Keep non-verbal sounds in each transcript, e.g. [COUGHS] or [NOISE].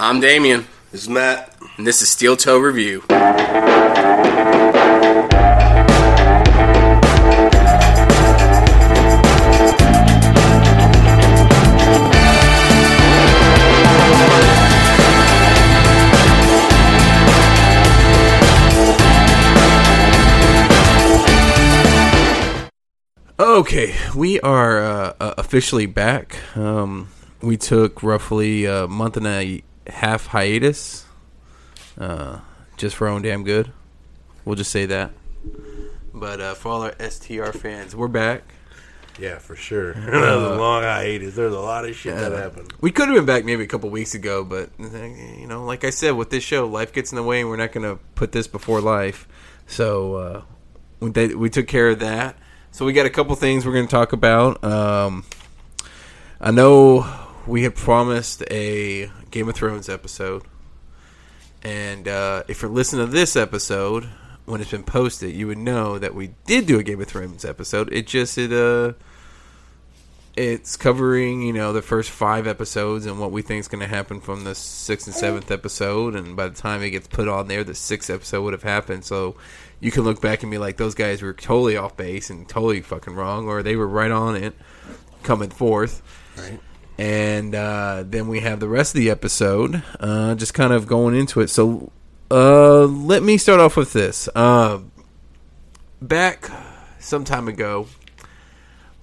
I'm Damien, This is Matt. and this is Steel Toe Review. Okay, we are uh, uh, officially back. Um, we took roughly a month and a half hiatus, uh, just for our own damn good. We'll just say that. But uh, for all our STR fans, we're back. Yeah, for sure. [LAUGHS] [LAUGHS] that was a long hiatus. There's a lot of shit that happened. We could have been back maybe a couple weeks ago, but you know, like I said, with this show, life gets in the way, and we're not going to put this before life. So uh, we we took care of that. So we got a couple things we're going to talk about. Um, I know we had promised a Game of Thrones episode, and uh, if you're listening to this episode when it's been posted, you would know that we did do a Game of Thrones episode. It just it uh it's covering you know the first five episodes and what we think is going to happen from the sixth and seventh episode and by the time it gets put on there the sixth episode would have happened so you can look back and be like those guys were totally off base and totally fucking wrong or they were right on it coming forth Right. And uh, then we have the rest of the episode uh, just kind of going into it so uh, let me start off with this uh, back some time ago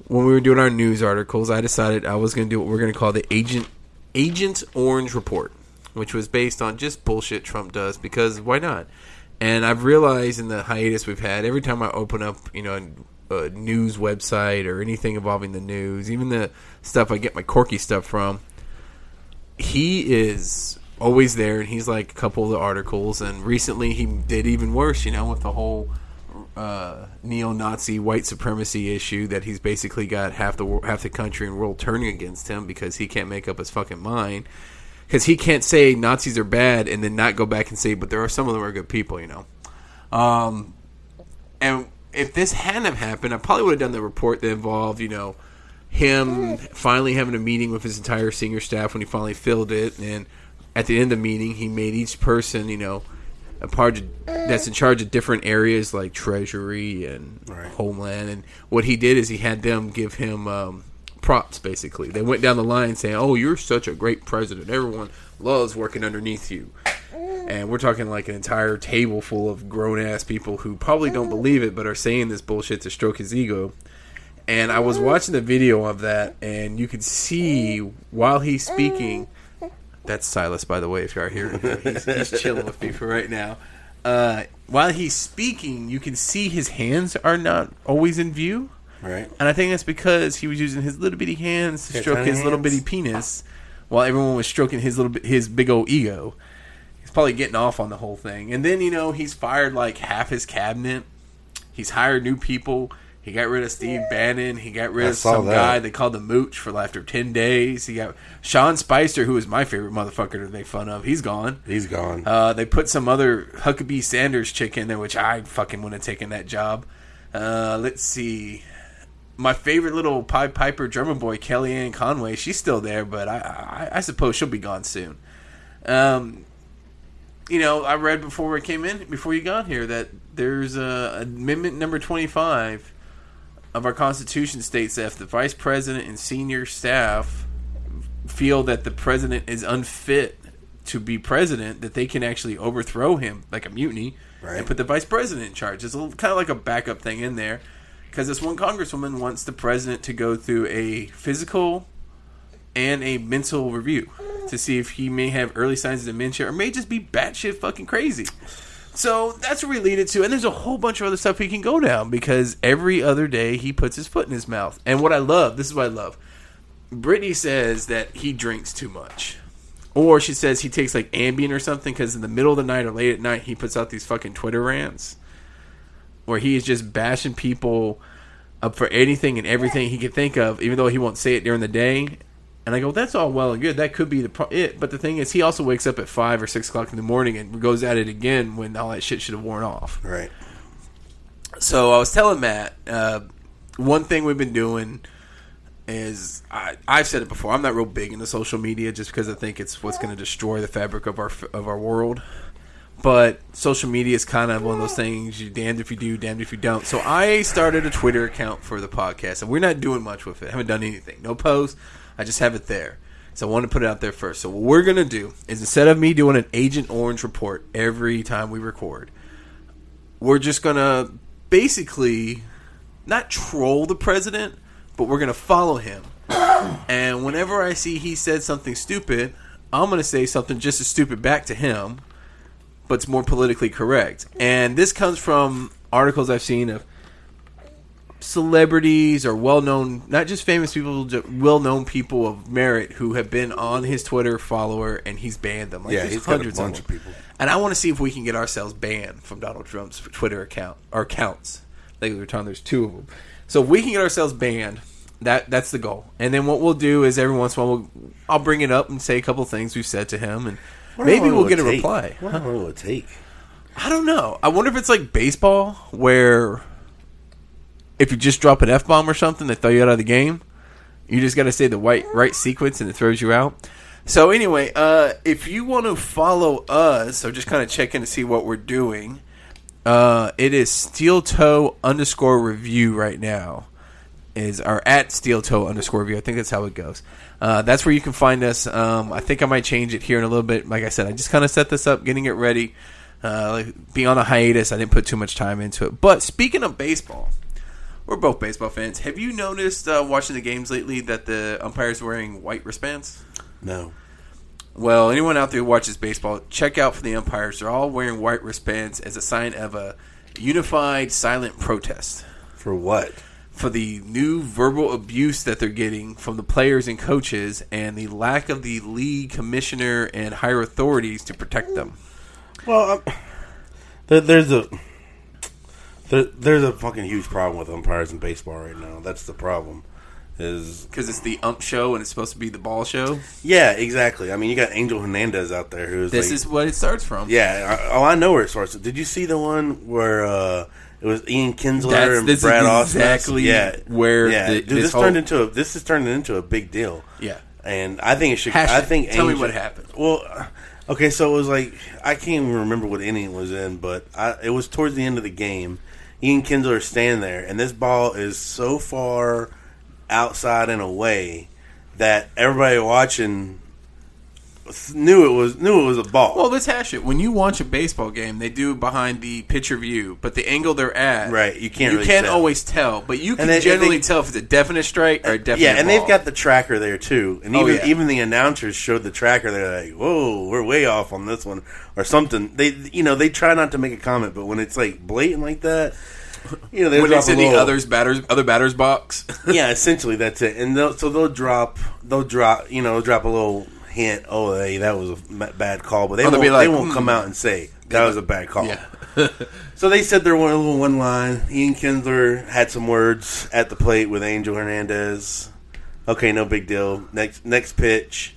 when we were doing our news articles, I decided I was going to do what we're going to call the Agent Agent Orange Report, which was based on just bullshit Trump does because why not? And I've realized in the hiatus we've had, every time I open up, you know, a news website or anything involving the news, even the stuff I get my quirky stuff from, he is always there and he's like a couple of the articles. And recently he did even worse, you know, with the whole uh, neo-Nazi white supremacy issue that he's basically got half the half the country and world turning against him because he can't make up his fucking mind. Because he can't say Nazis are bad and then not go back and say but there are some of them are good people you know. Um, and if this hadn't have happened I probably would have done the report that involved you know him finally having a meeting with his entire senior staff when he finally filled it. And at the end of the meeting he made each person you know a part of, that's in charge of different areas like treasury and Right. homeland. And what he did is he had them give him um, props basically. They went down the line saying oh you're such a great president. Everyone loves working underneath you and we're talking like an entire table full of grown ass people who probably don't believe it but are saying this bullshit to stroke his ego and I was watching the video of that, and you could see while he's speaking. That's Silas, by the way, if you are here. He's, he's chilling with me for right now. Uh, while he's speaking, you can see his hands are not always in view. Right. And I think that's because he was using his little bitty hands to Yeah, stroke his little bitty penis, while everyone was stroking his little his big old ego. He's probably getting off on the whole thing. And then you know he's fired like half his cabinet. He's hired new people. He got rid of Steve Bannon. He got rid I of some that. guy they called the Mooch for after ten days. He got Sean Spicer, who is my favorite motherfucker to make fun of. He's gone. He's gone. Uh, they put some other Huckabee Sanders chick in there, which I fucking wouldn't have taken that job. Uh, let's see. My favorite little Pied Piper drummer boy, Kellyanne Conway, she's still there, but I, I, I suppose she'll be gone soon. Um, you know, I read before we came in, before you got here, that there's a amendment number 25 of our Constitution states that if the vice president and senior staff feel that the president is unfit to be president, that they can actually overthrow him like a mutiny Right. and put the vice president in charge. It's a kind of like a backup thing in there because this one congresswoman wants the president to go through a physical and a mental review to see if he may have early signs of dementia or may just be batshit fucking crazy. So that's what we lead it to, and there's a whole bunch of other stuff he can go down because every other day he puts his foot in his mouth. And what I love, this is what I love. Brittany says that he drinks too much, or she says he takes like Ambien or something because in the middle of the night or late at night he puts out these fucking Twitter rants where he is just bashing people up for anything and everything he can think of, even though he won't say it during the day. And I go, that's all well and good. That could be the pro- it. But the thing is, he also wakes up at five or six o'clock in the morning and goes at it again when all that shit should have worn off. right. So I was telling Matt, uh, one thing we've been doing is I, I've said it before. I'm not real big into social media just because I think it's what's going to destroy the fabric of our of our world. But social media is kind of one of those things. You damned if you do, damned if you don't. So I started a Twitter account for the podcast, and we're not doing much with it. I haven't done anything. No posts. I just have it there. So I want to put it out there first. So what we're gonna do is instead of me doing an Agent Orange report every time we record, we're just gonna basically not troll the president, but we're gonna follow him. [COUGHS] and whenever I see he said something stupid, I'm gonna say something just as stupid back to him, but it's more politically correct. And this comes from articles I've seen of celebrities or well-known, not just famous people, just well-known people of merit who have been on his Twitter follower, and he's banned them. Like, Yeah, there's he's got a hundreds bunch of, of people. And I want to see if we can get ourselves banned from Donald Trump's Twitter account or accounts. Like we were talking, there's two of them. So if we can get ourselves banned, that that's the goal. And then what we'll do is every once in a while, we'll, I'll bring it up and say a couple things we've said to him, and What maybe we'll get it a take? reply. What long will it take? I don't know. I wonder if it's like baseball, where if you just drop an f bomb or something, they throw you out of the game. You just got to say the right right sequence, and it throws you out. So anyway, uh, if you want to follow us or just kind of check in to see what we're doing, uh, it is steel toe underscore review right now. Is our at steel toe underscore review. I think that's how it goes. Uh, that's where you can find us. Um, I think I might change it here in a little bit. Like I said, I just kind of set this up, getting it ready. Uh, like being on a hiatus, I didn't put too much time into it. But speaking of baseball, we're both baseball fans. Have you noticed uh, watching the games lately that the umpires wearing white wristbands? No. Well, anyone out there who watches baseball, check out for the umpires. They're all wearing white wristbands as a sign of a unified silent protest For what? for the new verbal abuse that they're getting from the players and coaches and the lack of the league commissioner and higher authorities to protect them. Well, um, there, there's a there, there's a fucking huge problem with umpires in baseball right now. That's the problem. Is Because it's the ump show and it's supposed to be the ball show. yeah, exactly. I mean, you got Angel Hernandez out there who's This like, is what it starts from. yeah. I, oh, I know where it starts. Did you see the one where uh, it was Ian Kinsler That's- and this Brad Ausmus? exactly yeah, where yeah. the- Dude, this this, whole- turned into a this has turned into a big deal. Yeah. and I think it should. Hash I think Tell me what happened. Well, okay, so it was like I can't even remember what inning it was in, but I, it was towards the end of the game. Ian Kinsler is standing there, and this ball is so far outside and away that everybody watching knew it was knew it was a ball. Well, let's hash it. When you watch a baseball game, they do behind the pitcher view, but the angle they're at, Right, you can't you really can't tell. always tell, but you can they- generally they- tell if it's a definite strike or a definite. yeah, and ball. they've got the tracker there too, and Oh, even yeah. even the announcers showed the tracker. They're like, "Whoa, we're way off on this one," or something. They you know they try not to make a comment, but when it's like blatant like that, you know they when it's in the others batters other batters box. [LAUGHS] yeah, essentially that's it. And they'll, so they'll drop, they'll drop, you know, drop a little hint. Oh, hey, that was a bad call, but they Oh, won't, like, they won't hmm. come out and say that was a bad call. yeah, [LAUGHS] So they said there their one little one line. Ian Kinsler had some words at the plate with Angel Hernandez. Okay, no big deal. Next next pitch,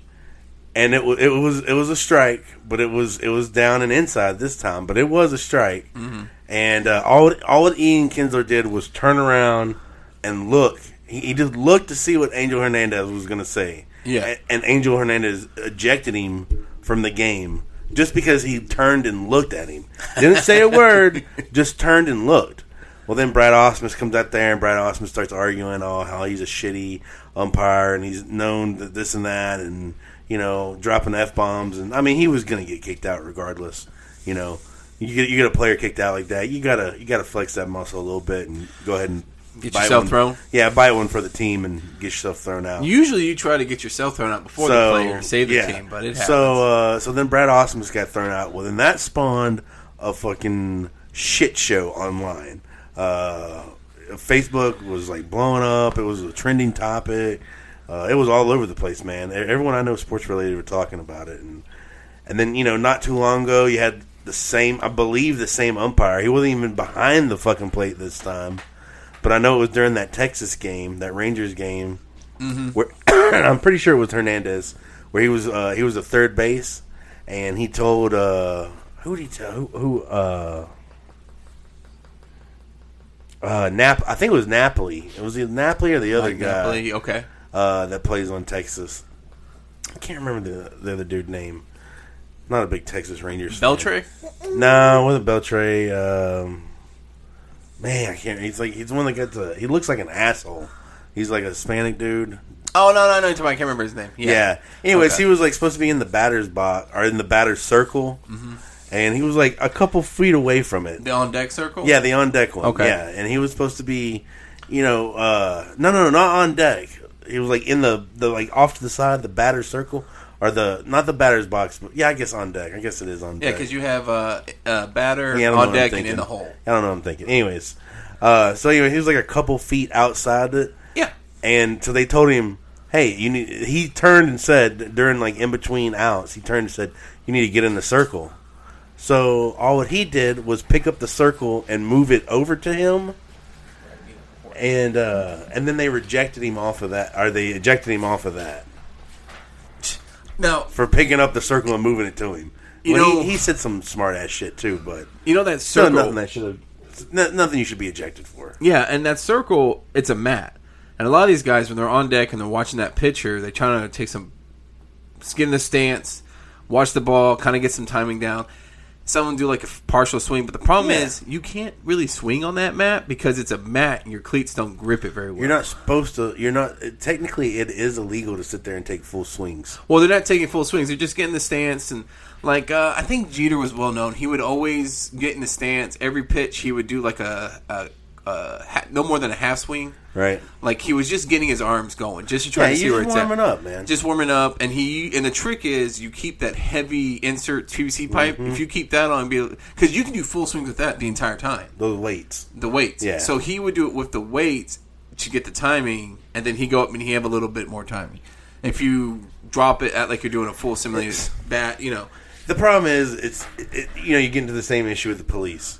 and it was it was it was a strike, but it was it was down and inside this time, but it was a strike. Mm-hmm. And uh, all all that Ian Kinsler did was turn around and look. He, he just looked to see what Angel Hernandez was going to say. Yeah. And Angel Hernandez ejected him from the game just because he turned and looked at him. Didn't say a word, [LAUGHS] just turned and looked. Well, then Brad Ausmus comes out there, and Brad Ausmus starts arguing, oh, how he's a shitty umpire, and he's known that this and that, and you know, dropping f bombs, and I mean, he was going to get kicked out regardless. You know, you get you get a player kicked out like that, you gotta you gotta flex that muscle a little bit and go ahead and Get bite yourself one. thrown? Yeah, buy one for the team and get yourself thrown out. usually you try to get yourself thrown out before the player save the team, but it happens. So, uh, so then Brad Ausmus got thrown out. Well, then that spawned a fucking shit show online. Uh, Facebook was like blowing up. It was a trending topic. Uh, it was all over the place, man. Everyone I know sports related were talking about it, and and then you know, not too long ago, you had the same, I believe, the same umpire. He wasn't even behind the fucking plate this time, but I know it was during that Texas game, that Rangers game, where [CLEARS THROAT] I'm pretty sure it was Hernandez, where he was uh, he was a third base, and he told uh, who did he tell who, who uh, uh, Nap I think it was Napoli. It was either Napoli or the other Like guy. Napoli, okay. uh, that plays on Texas. I can't remember the the other dude name. Not a big Texas Rangers. fan. Beltre. No, wasn't Beltre. Um, man, I can't. He's like he's the one that gets a. He looks like an asshole. He's like a Hispanic dude. Oh no no no! I can't remember his name. Yeah. Yeah. Anyways, Okay. he was like supposed to be in the batter's box or in the batter's circle, and he was like a couple feet away from it. The on deck circle. Yeah, the on deck one. Okay. Yeah, and he was supposed to be, you know, uh, no, no, no, not on deck. He was like in the the like off to the side, the batter's circle, or the not the batter's box, but yeah, I guess on deck. I guess it is on deck. Yeah, because you have uh, uh, batter Yeah, I don't know on deck and in the hole. I don't know what I'm thinking. Anyways, uh, so anyway, he was like a couple feet outside it, Yeah. and so they told him, "Hey, you need." He turned and said during like in between outs, he turned and said, "You need to get in the circle." So all what he did was pick up the circle and move it over to him, and uh, and then they rejected him off of that, or they ejected him off of that Now for picking up the circle and moving it to him. You Well, know- he, he said some smart ass shit too, but you know that circle. nothing that should have, no- nothing you should be ejected for. Yeah, and that circle, it's a mat. And a lot of these guys, when they're on deck and they're watching that pitcher, they try to take some skin the stance, watch the ball, kind of get some timing down. Someone do like a partial swing, but the problem Yeah. is you can't really swing on that mat because it's a mat and your cleats don't grip it very well. You're not supposed to. You're not. Technically, it is illegal to sit there and take full swings. Well, they're not taking full swings. They're just getting the stance and like uh, I think Jeter was well known. He would always get in the stance every pitch. He would do like a, a, a ha- no more than a half swing. Right. Like he was just getting his arms going, just to try Yeah, to see where it's at. warming up, man. Just warming up, and he and the trick is you keep that heavy insert PVC pipe. Mm-hmm. If you keep that on, because you can do full swings with that the entire time. The weights. The weights. Yeah. So he would do it with the weights to get the timing, and then he go up and he have a little bit more timing. If you drop it at like you're doing a full simulated [LAUGHS] bat, you know. The problem is, it's it, you know you get into the same issue with the police.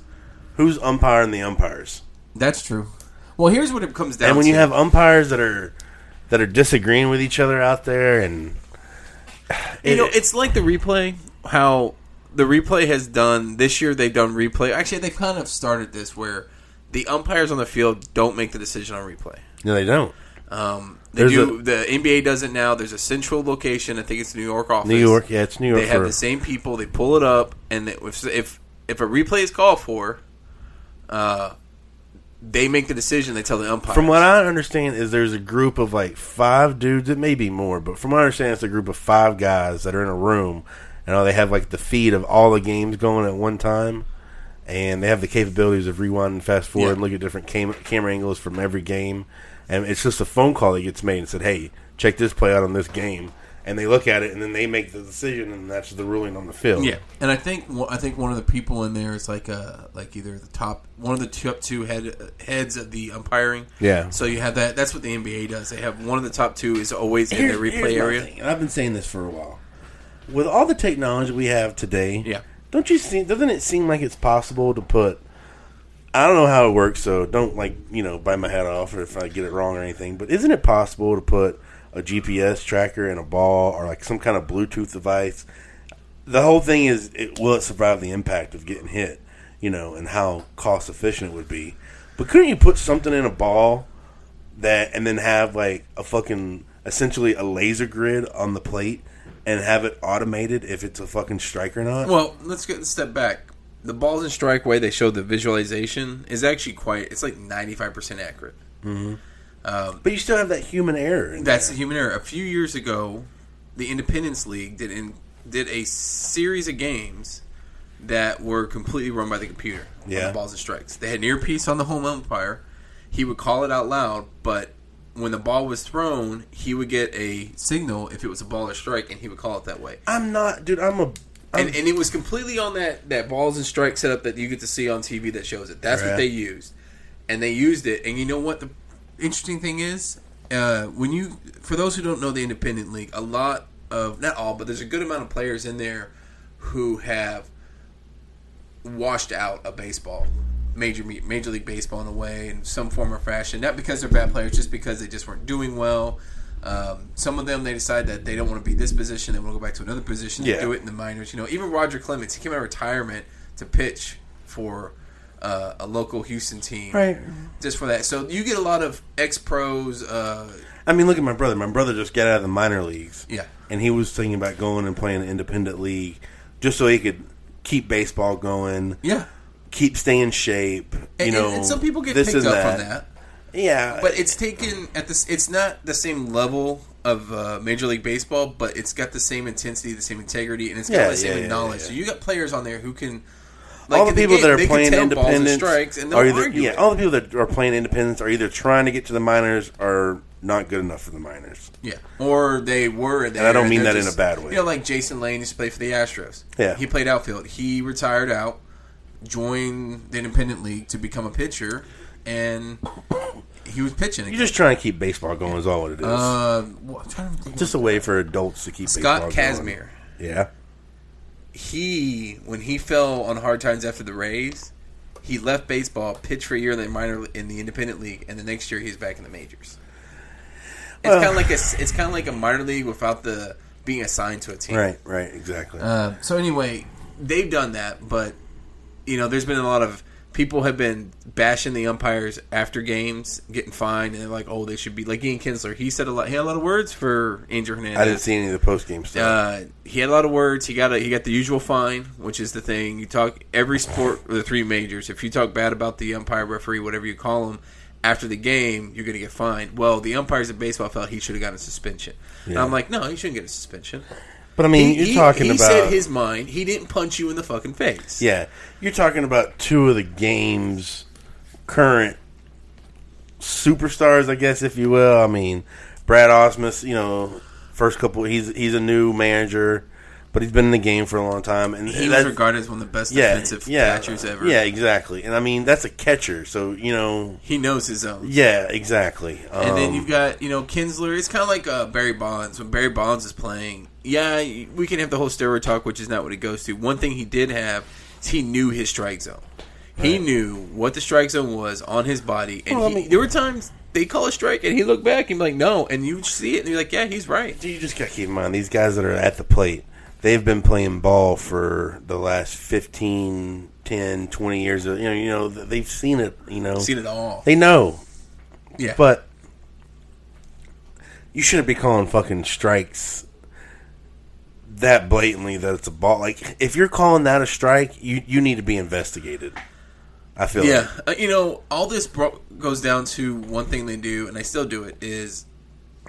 Who's umpiring the umpires? That's true. Well, here's what it comes down to And when to. you have umpires that are that are disagreeing with each other out there, and You know, it's like the replay. How the replay has done this year. They've done replay. Actually, they've kind of started this where the umpires on the field don't make the decision on replay. no, they don't. Um, they There's do. a- the NBA does it now. There's a central location. I think it's New York office. New York, yeah, it's New York. They have for- the same people. They pull it up, and if if if a replay is called for, uh, they make the decision. They tell the umpire. From what I understand, is there's a group of like five dudes. It may be more, but from what I understand, it's a group of five guys that are in a room, and they have like the feed of all the games going at one time, and they have the capabilities of rewind and fast forward Yeah. and look at different cam- camera angles from every game, and it's just a phone call that gets made and said, "Hey, check this play out on this game." And they look at it, and then they make the decision, and that's the ruling on the field. Yeah, and I think I think one of the people in there is like uh like either the top one of the top two head heads of the umpiring. Yeah. So you have that. That's what the NBA does. They have one of the top two is always in the replay area. thing, and I've been saying this for a while. With all the technology we have today, Yeah. don't you see? Doesn't it seem like it's possible to put? I don't know how it works, so don't like you know bite my head off or if I get it wrong or anything. But isn't it possible to put a GPS tracker in a ball or like some kind of Bluetooth device? The whole thing is, it, will it survive the impact of getting hit? You know, and how cost efficient it would be. But couldn't you put something in a ball that and then have like a fucking essentially a laser grid on the plate and have it automated if it's a fucking strike or not. Well, let's get a step back. The balls and strike way they showed the visualization is actually quite. It's like ninety five percent accurate. Mm-hmm. Um, but you still have that human error. In That's the human error. A few years ago, the Independence League did in, did a series of games that were completely run by the computer. on Yeah. the balls and strikes. They had an earpiece on the home umpire. He would call it out loud, but when the ball was thrown, he would get a signal if it was a ball or strike, and he would call it that way. I'm not, dude. I'm a. And, and it was completely on that, that balls and strike setup that you get to see on TV that shows it. That's Right. what they used, and they used it. And you know what the interesting thing is? Uh, when you, for those who don't know the independent league, a lot of not all, but there's a good amount of players in there who have washed out of baseball, major major league baseball in a way, in some form or fashion. Not because they're bad players, just because they just weren't doing well. Um, some of them they decide that they don't want to be this position; they want to go back to another position Yeah. do it in the minors. You know, even Roger Clemens, he came out of retirement to pitch for uh, a local Houston team, Right. Just for that, so you get a lot of ex pros. Uh, I mean, look at my brother. My brother just got out of the minor leagues. Yeah. and he was thinking about going and playing an independent league just so he could keep baseball going, Yeah. keep staying in shape. You And, know, and, and some people get this picked and up on that. Yeah, But it's taken at this. It's not the same level of uh, Major League Baseball, but it's got the same intensity, the same integrity, and it's got Yeah, the same yeah, yeah, knowledge. yeah. So you got players on there who can. All the people game, that are playing and independence strikes, and are either argue yeah, it. all the people that are playing independence are either trying to get to the minors or not good enough for the minors. Yeah, or they were there. I don't mean that in a bad way. You know, like Jason Lane used to play for the Astros. Yeah. he played outfield. He retired out, joined the independent league to become a pitcher, and he was pitching. You're just trying to keep baseball going. Is all it is. uh, what, I'm to think. just a way for adults to keep Scott baseball Kazmir. Going. Yeah, He when he fell on hard times after the Rays, he left baseball, pitched for a year in the minor in the independent league, and the next year he's back in the majors. It's Well- kind of like a it's kind of like a minor league without the being assigned to a team. right, right, exactly. Uh, so anyway, they've done that, but you know, there's been a lot of people have been bashing the umpires after games, getting fined, and they're like, "Oh, they should be like Ian Kinsler." He said a lot. He had a lot of words for Angel Hernandez. I didn't see any of the post game stuff. Uh, he had a lot of words. He got a, he got the usual fine, which is the thing. You talk every sport, the three majors. If you talk bad about the umpire, referee, whatever you call him, after the game, you're going to get fined. Well, the umpires in baseball felt he should have gotten a suspension. And I'm like, no, he shouldn't get a suspension. But I mean, He, you're he- talking he about said his mind. He didn't punch you in the fucking face. yeah, you're talking about two of the game's current superstars, I guess, if you will. I mean, Brad Ausmus, you know, first couple, he's he's a new manager, but he's been in the game for a long time, and He was regarded as one of the best yeah, defensive yeah, catchers ever. Yeah, exactly. And I mean, that's a catcher, so you know, He knows his own. yeah, exactly. And then Um, you've got, you know, Kinsler. It's kind of like uh, Barry Bonds. When Barry Bonds is playing, yeah, we can have the whole steroid talk, which is not what he goes to. One thing he did have is he knew his strike zone. He knew what the strike zone was on his body. And Well, I mean- there were times they call a strike and he looked back and be like, no. And you see it and you're like, yeah, he's right. you just got to keep in mind these guys that are at the plate. They've been playing ball for the last 15, 10, 20 years. You know, you know, they've seen it. You know, Seen it all. they know. Yeah. But you shouldn't be calling fucking strikes that blatantly that it's a ball. Like if you're calling that a strike, you you need to be investigated. I feel Yeah, like. uh, you know, all this bro- goes down to one thing they do, and they still do it is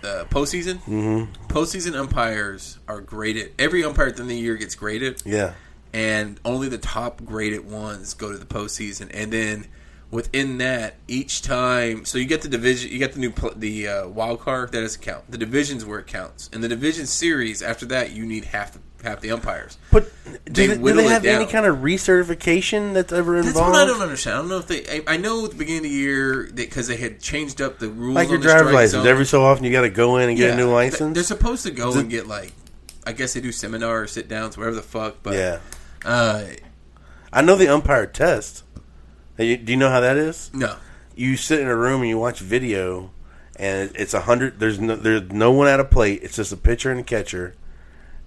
uh, postseason. Mm-hmm. Postseason umpires are graded. Every umpire at the end of the year gets graded, yeah. and only the top graded ones go to the postseason. And then within that, each time, so you get the division, you get the new pl- the uh, wild card that doesn't count. The divisions where it counts, and the division series after that, you need half the half the umpires. But do they, do they have any kind of recertification that's ever involved? That's what I don't understand. I don't know if they. I, I know at the beginning of the year because they had changed up the rules. like your driver's license. zone. Every so often, you got to go in and get Yeah. a new license. They're supposed to go and get like, I guess they do seminars, sit downs, whatever the fuck. But yeah, uh, I know the umpire test. You- Do you know how that is? no, You sit in a room and you watch video, and it's a hundred. There's no there's no one at a plate. It's just a pitcher and a catcher,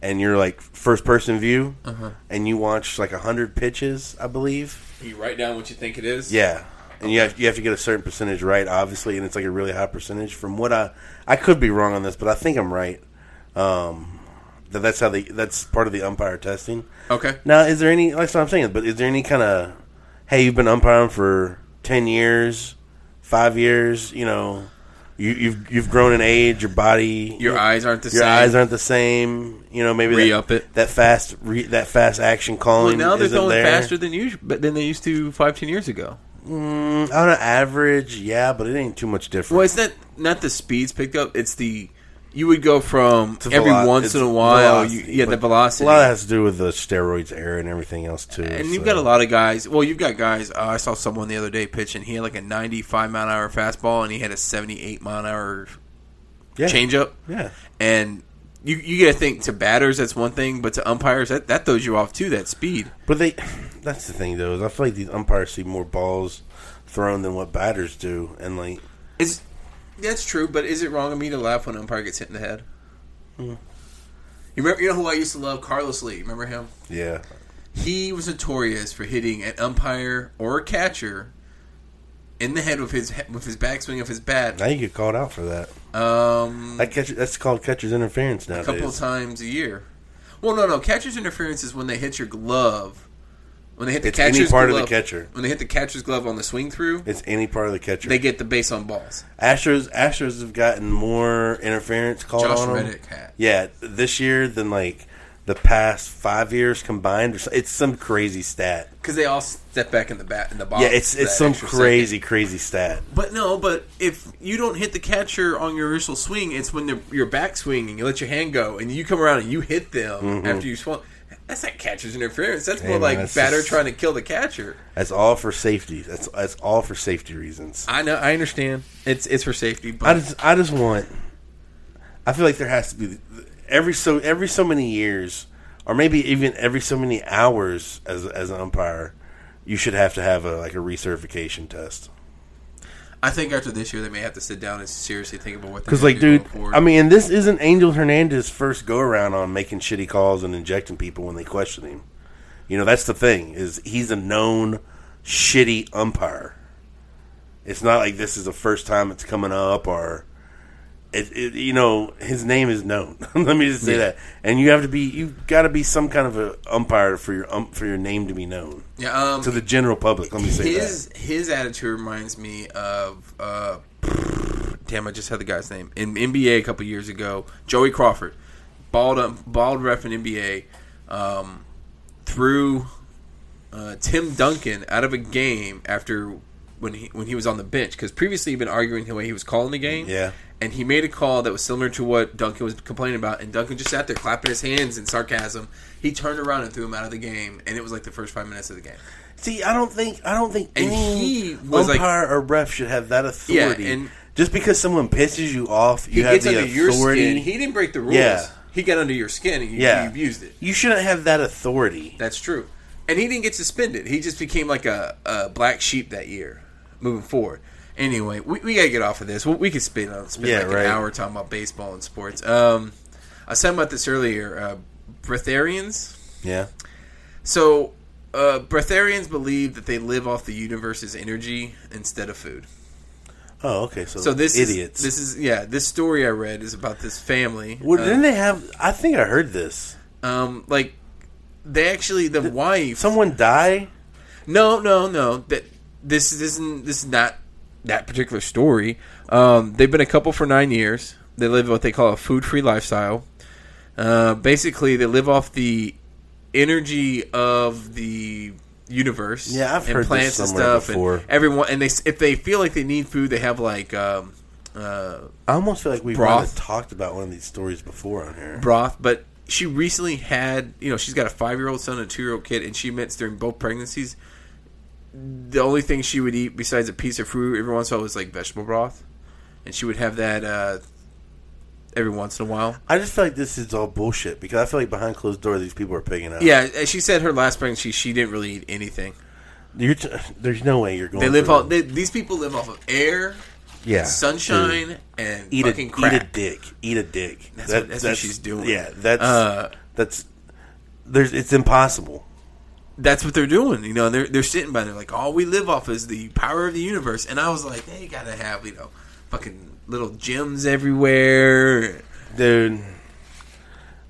and you're like first person view, Uh-huh. and you watch like a hundred pitches, I believe. you write down what you think it is. Yeah, and you have you have to get a certain percentage right, obviously, and it's like a really high percentage. From what I I could be wrong on this, but I think I'm right. Um, that that's how they that's part of the umpire testing. Okay. Now, is there any? That's what I'm saying. But is there any kind of, hey, you've been umpiring for ten years, five years. You know, you, you've you've grown in age. Your body, Your eyes aren't the your same. eyes aren't the same. You know, maybe Re-up that, it. that fast that that fast action Well, calling. now they're going there. faster than usual, but than they used to five, ten years ago. Mm, on an average, yeah, but it ain't too much different. Well, it's not not the speeds picked up. It's the you would go from It's every velo- once in a while. You, velocity, yeah, the but velocity. A lot of that has to do with the steroids era and everything else too. And you've so. got a lot of guys. Well, you've got guys. Uh, I saw someone the other day pitching. He had like a 95 mile an hour fastball, and he had a 78 mile an hour yeah. changeup. Yeah, And you you got to think to batters that's one thing, but to umpires that that throws you off too. That speed. but they. That's the thing though. Is I feel like these umpires see more balls thrown than what batters do, and like Is that's true, but is it wrong of me to laugh when an umpire gets hit in the head? Hmm. You remember? You know who I used to love? Carlos Lee. Remember him? yeah, He was notorious for hitting an umpire or a catcher in the head with his with his backswing of his bat. Now you get called out for that. Um, That catch, that's called catcher's interference now. a couple times a year. Well, no, no. Catcher's interference is when they hit your glove. When they hit the It's any catcher's part of glove, the catcher. When they hit the catcher's glove on the swing through, It's any part of the catcher. they get the base on balls. Astros Astros have gotten more interference called Josh on them. Had. Yeah, this year than like the past five years combined. It's some crazy stat. Because they all step back in the bat in the box. Yeah, it's it's some crazy crazy stat. But no, but if you don't hit the catcher on your initial swing, it's when the, your back swing and you let your hand go and you come around and you hit them mm-hmm. after you swung. That's not catcher's interference. That's more. Hey, man, like that's batter just- trying to kill the catcher. That's all for safety. That's that's all for safety reasons. I know. I understand. It's it's for safety. But I just I just want. I feel like there has to be every so every so many years, or maybe even every so many hours as as an umpire, you should have to have a like a recertification test. I think after this year, they may have to sit down and seriously think about what. They're doing. Because like, dude, I mean, this isn't Angel Hernandez's first go around on making shitty calls and injecting people when they question him. You know, that's the thing is he's a known shitty umpire. It's not like this is the first time it's coming up or. It, it, you know his name is known. [LAUGHS] Let me just say Yeah. that, and you have to be you've got to be some kind of a umpire for your um, for your name to be known yeah, um, to the general public. Let me say his that. his attitude reminds me of uh, damn, I just had the guy's name in NBA a couple years ago. Joey Crawford, bald um, bald ref in NBA, um, threw uh, Tim Duncan out of a game after when he when he was on the bench because previously he'd been arguing the way he was calling the game. Yeah. And he made a call that was similar to what Duncan was complaining about, and Duncan just sat there clapping his hands in sarcasm. He turned around and threw him out of the game, and it was like the first five minutes of the game. See, I don't think I don't think And any he was like- umpire or ref should have that authority. and- just because someone pisses you off, you He have gets the under your authority. skin. He didn't break the rules. Yeah. He got under your skin and you, yeah, you abused it. You shouldn't have that authority. That's true. And he didn't get suspended. He just became like a, a black sheep that year, moving forward. Anyway, we, we got to get off of this. We, we could spend, uh, spend Yeah, like right. an hour talking about baseball and sports. Um, I said about this earlier. Uh, breatharians. Yeah, So, uh, breatharians believe that they live off the universe's energy instead of food. Oh, okay. So, So this idiots. Is, this is yeah. This story I read is about this family. well, uh, didn't they have? I think I heard this. um, like they actually the wife. Someone die. No, no, no. That this isn't this is not that particular story. Um, they've been a couple for nine years. They live what they call a food-free lifestyle. Uh, basically, they live off the energy of the universe. Yeah, I've and heard plants and stuff. before. And everyone, and they if they feel like they need food, they have like um, uh, I almost feel like we've Broth. talked about one of these stories before on here. broth. But she recently had, you know, she's got a five-year-old son and a two-year-old kid, and she admits during both pregnancies, the only thing she would eat besides a piece of fruit every once in a while was like vegetable broth, and she would have that uh, every once in a while. I just feel like this is all bullshit because I feel like behind closed doors these people are picking up. Yeah, she said her last pregnancy she didn't really eat anything. You're t- there's no way you're going. They live off. They, these people live off of air, yeah, sunshine, dude. and Eat a fucking eat a dick. Eat a dick. That's what- that's what she's doing. Yeah, that's Uh, that's there's it's impossible. That's what they're doing. You know, they're they're sitting by there like all we live off is the power of the universe. And I was like, they gotta have you know, fucking little gems everywhere. Dude,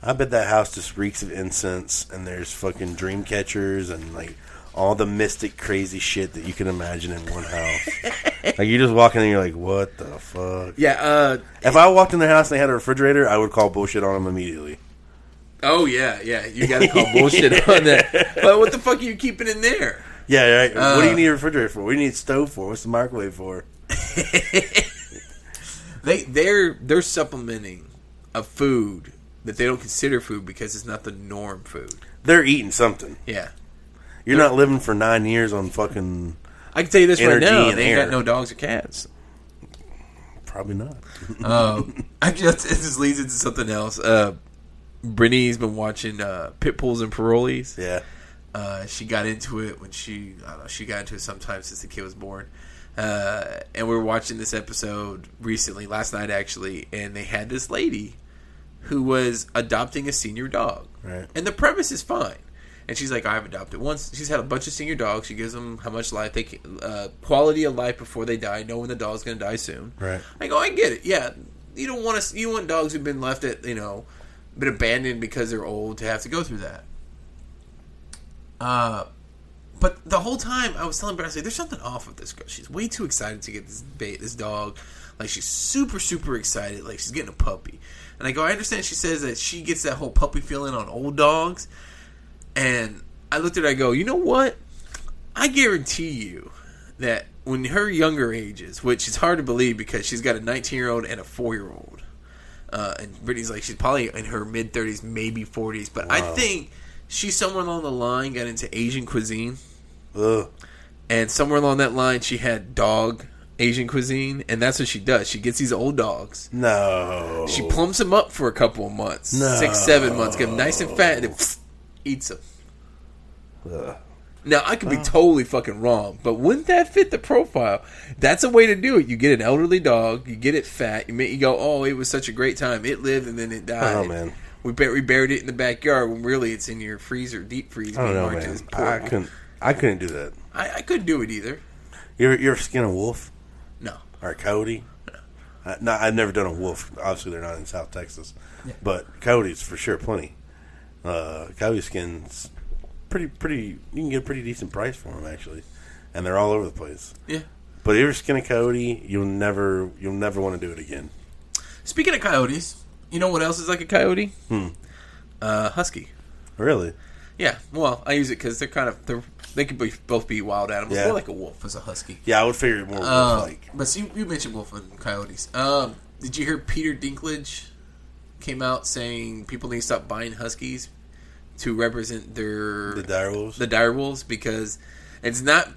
I bet that house just reeks of incense, and there's fucking dream catchers and like all the mystic, crazy shit that you can imagine in one house. [LAUGHS] like you just walk in and you're like, what the fuck? Yeah. Uh. If I walked in the house and they had a refrigerator, I would call bullshit on them immediately. Oh yeah. Yeah. You gotta call bullshit [LAUGHS] on that. But what the fuck are you keeping in there? Yeah, right. what do you Uh. need a refrigerator for? What do you need a stove for? What's the microwave for? [LAUGHS] They they're they're supplementing a food that they don't consider food because it's not the norm food. They're eating something. Yeah. You're not living for nine years on fucking. I can tell you this right now. They ain't air. got no dogs or cats. Probably not. Um, [LAUGHS] I just it just leads into something else. Uh, Brittany's been watching uh, Pit Bulls and Parolees. Yeah. Uh, she got into it when she I don't know she got into it sometime since the kid was born. Uh, and we were watching this episode recently, last night actually, and they had this lady who was adopting a senior dog. Right. And the premise is fine. And she's like, I've adopted once. She's had a bunch of senior dogs. She gives them how much life they can, uh, quality of life before they die, knowing the dog's going to die soon. Right. I go, I get it. Yeah, you don't want to. You want dogs who've been left at you know, been abandoned because they're old to have to go through that. Uh, but the whole time I was telling Brad, I said, "There's something off with this girl. She's way too excited to get this bait, this dog. Like she's super, super excited. Like she's getting a puppy." And I go, "I understand." She says that she gets that whole puppy feeling on old dogs. And I looked at her. I go, "You know what? I guarantee you that when her younger ages, which is hard to believe because she's got a 19 year old and a four year old, uh, and Brittany's like she's probably in her mid 30s, maybe 40s, but I think she's somewhere along the line got into Asian cuisine, Ugh. and somewhere along that line she had dog Asian cuisine, and that's what she does. She gets these old dogs. No. She plumps them up for a couple of months, No. six, seven months, get them nice and fat, and then [SNIFFS] eats them. Ugh. Now I could be totally fucking wrong, but wouldn't that fit the profile? That's a way to do it. You get an elderly dog, you get it fat, you make you go, oh, it was such a great time. It lived and then it died. Oh, man. we we buried it in the backyard when really it's in your freezer, deep freeze. I don't know, man. I couldn't. I couldn't do that. I, I couldn't do it either. You ever, you ever skin a wolf No, or a coyote? Uh, no, I've never done a wolf. Obviously, they're not in South Texas, but coyotes for sure, plenty. Uh, coyote skins, pretty, pretty. You can get a pretty decent price for them actually, and they're all over the place. yeah. But if you ever skin a coyote, you'll never, you'll never want to do it again. Speaking of coyotes, you know what else is like a coyote? Hmm. Uh, husky. Really? Yeah, well, I use it because they're kind of they're they could be both be wild animals. Yeah. They're like a wolf as a husky. Yeah, I would figure it more Um, wolf-like. but see, you mentioned wolf and coyotes. Um, did you hear Peter Dinklage came out saying people need to stop buying huskies to represent their The dire wolves. the dire wolves because it's not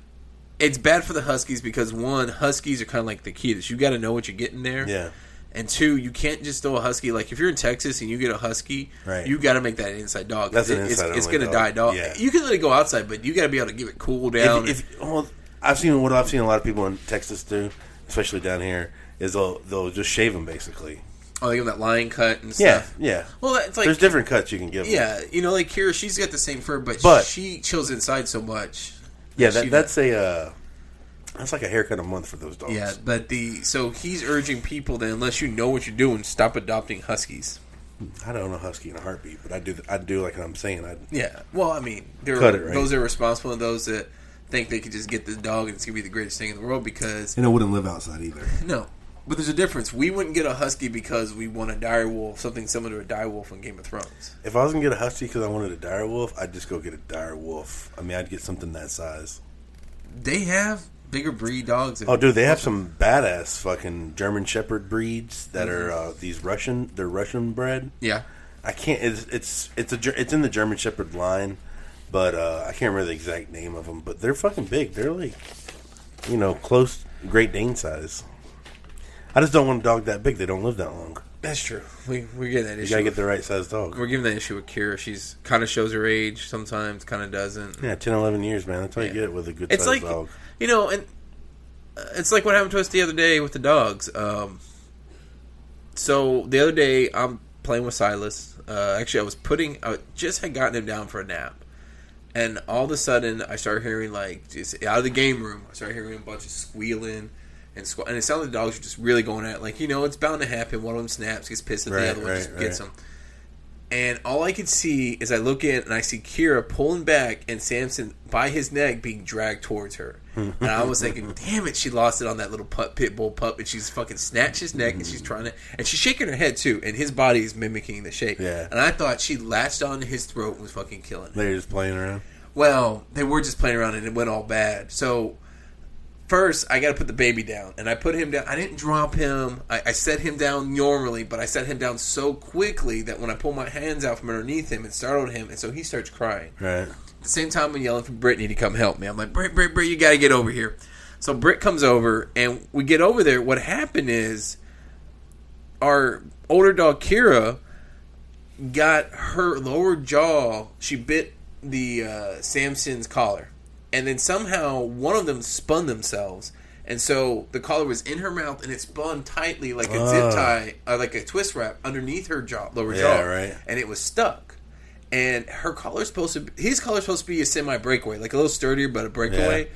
it's bad for the huskies because one huskies are kind of like the kids. You got to know what you're getting there. yeah, And two, you can't just throw a husky. Like if you're in Texas and you get a husky, Right. you got to make that an inside dog. That's an It- it's, inside it's only going to die dog. Yeah. You can let it go outside, but you got to be able to give it cool down. if, if well, I've seen what I've seen a lot of people in Texas do, especially down here, is they'll they'll just shave them basically. Oh, they give them that line cut and Yeah, stuff. yeah. Yeah. Well, it's like There's different cuts you can give. 'em. Yeah, you know, like here she's got the same fur, but, But- she chills inside so much. yeah. She- That, that's a uh, that's like a haircut a month for those dogs. Yeah, but the so he's urging people that unless you know what you're doing, stop adopting huskies. I don't know husky in a heartbeat, but I do. I do like I'm saying. I Yeah, well, I mean, there Cut are it, right? those that are responsible and those that think they could just get the dog and it's gonna be the greatest thing in the world because And it wouldn't live outside either. no. But there's a difference. We wouldn't get a husky because we want a dire wolf, something similar to a dire wolf in Game of Thrones. if I was gonna get a husky because I wanted a dire wolf, I'd just go get a dire wolf. I mean, I'd get something that size. They have bigger breed dogs. Oh, dude, they have some badass fucking German Shepherd breeds that Mm-hmm. are uh, these Russian. They're Russian bred. yeah. I can't. It's it's it's a it's in the German Shepherd line, but uh, I can't remember the exact name of them. But they're fucking big. They're like, you know, close Great Dane size. I just don't want a dog that big. They don't live that long. That's true. We we get that issue. You gotta get the right size dog. We're giving that issue with Kira. She's kind of shows her age sometimes, kind of doesn't. Yeah, 10, 11 years, man. That's all Yeah. you get with a good It's size like dog. you know, and uh, it's like what happened to us the other day with the dogs. Um, so the other day, I'm playing with Silas. Uh, actually, I was putting. I just had gotten him down for a nap, and all of a sudden, I started hearing like just out of the game room. I started hearing a bunch of squealing. And, squ- and it sounded like the dogs were just really going at it. Like, you know, it's bound to happen. One of them snaps, gets pissed at Right, the other one, right, just gets right. him. And all I could see is I look in and I see Kira pulling back and Samson by his neck being dragged towards her. and I was thinking, [LAUGHS] damn it, she lost it on that little pup, pit bull pup. And she's fucking snatched his neck and she's mm-hmm. trying to. And she's shaking her head too. And his body is mimicking the shake. Yeah. And I thought she latched onto his throat and was fucking killing him. They're just playing around. Well, they were just playing around and it went all bad. So first, I got to put the baby down, and I put him down. I didn't drop him. I, I set him down normally, but I set him down so quickly that when I pull my hands out from underneath him, it startled him, and so he starts crying. Right. At the same time, I'm yelling for Brittany to come help me. I'm like, Britt, Britt, Britt, you got to get over here. So Britt comes over, and we get over there. What happened is our older dog Kira got her lower jaw. She bit the uh, Samson's collar, and then somehow one of them spun themselves, and so the collar was in her mouth, and it spun tightly like a zip Ah. tie, uh, like a twist wrap underneath her jaw, lower Yeah, jaw, right. and it was stuck. and her collar's supposed to. Be, his collar's supposed to be a semi breakaway, like a little sturdier, but a breakaway. Yeah.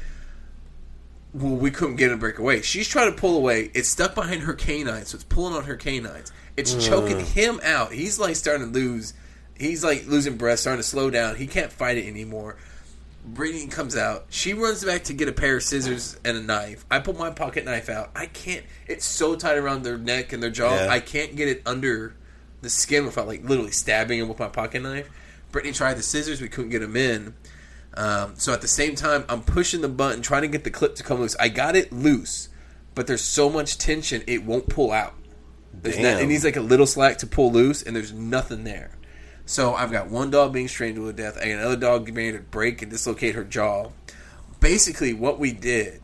Well, we couldn't get him to break away. She's trying to pull away. It's stuck behind her canines, so it's pulling on her canines. It's choking him out. He's like starting to lose. He's like losing breath, starting to slow down. He can't fight it anymore. Brittany comes out. She runs back to get a pair of scissors and a knife. I pull my pocket knife out. I can't. It's so tight around their neck and their jaw. Yeah. I can't get it under the skin without like literally stabbing him with my pocket knife. Brittany tried the scissors. We couldn't get them in. Um, so at the same time, I'm pushing the button, trying to get the clip to come loose. I got it loose, but there's so much tension, it won't pull out. There's not, it needs like a little slack to pull loose, and there's nothing there. So I've got one dog being strangled to death. I got another dog ready to break and dislocate her jaw. Basically, what we did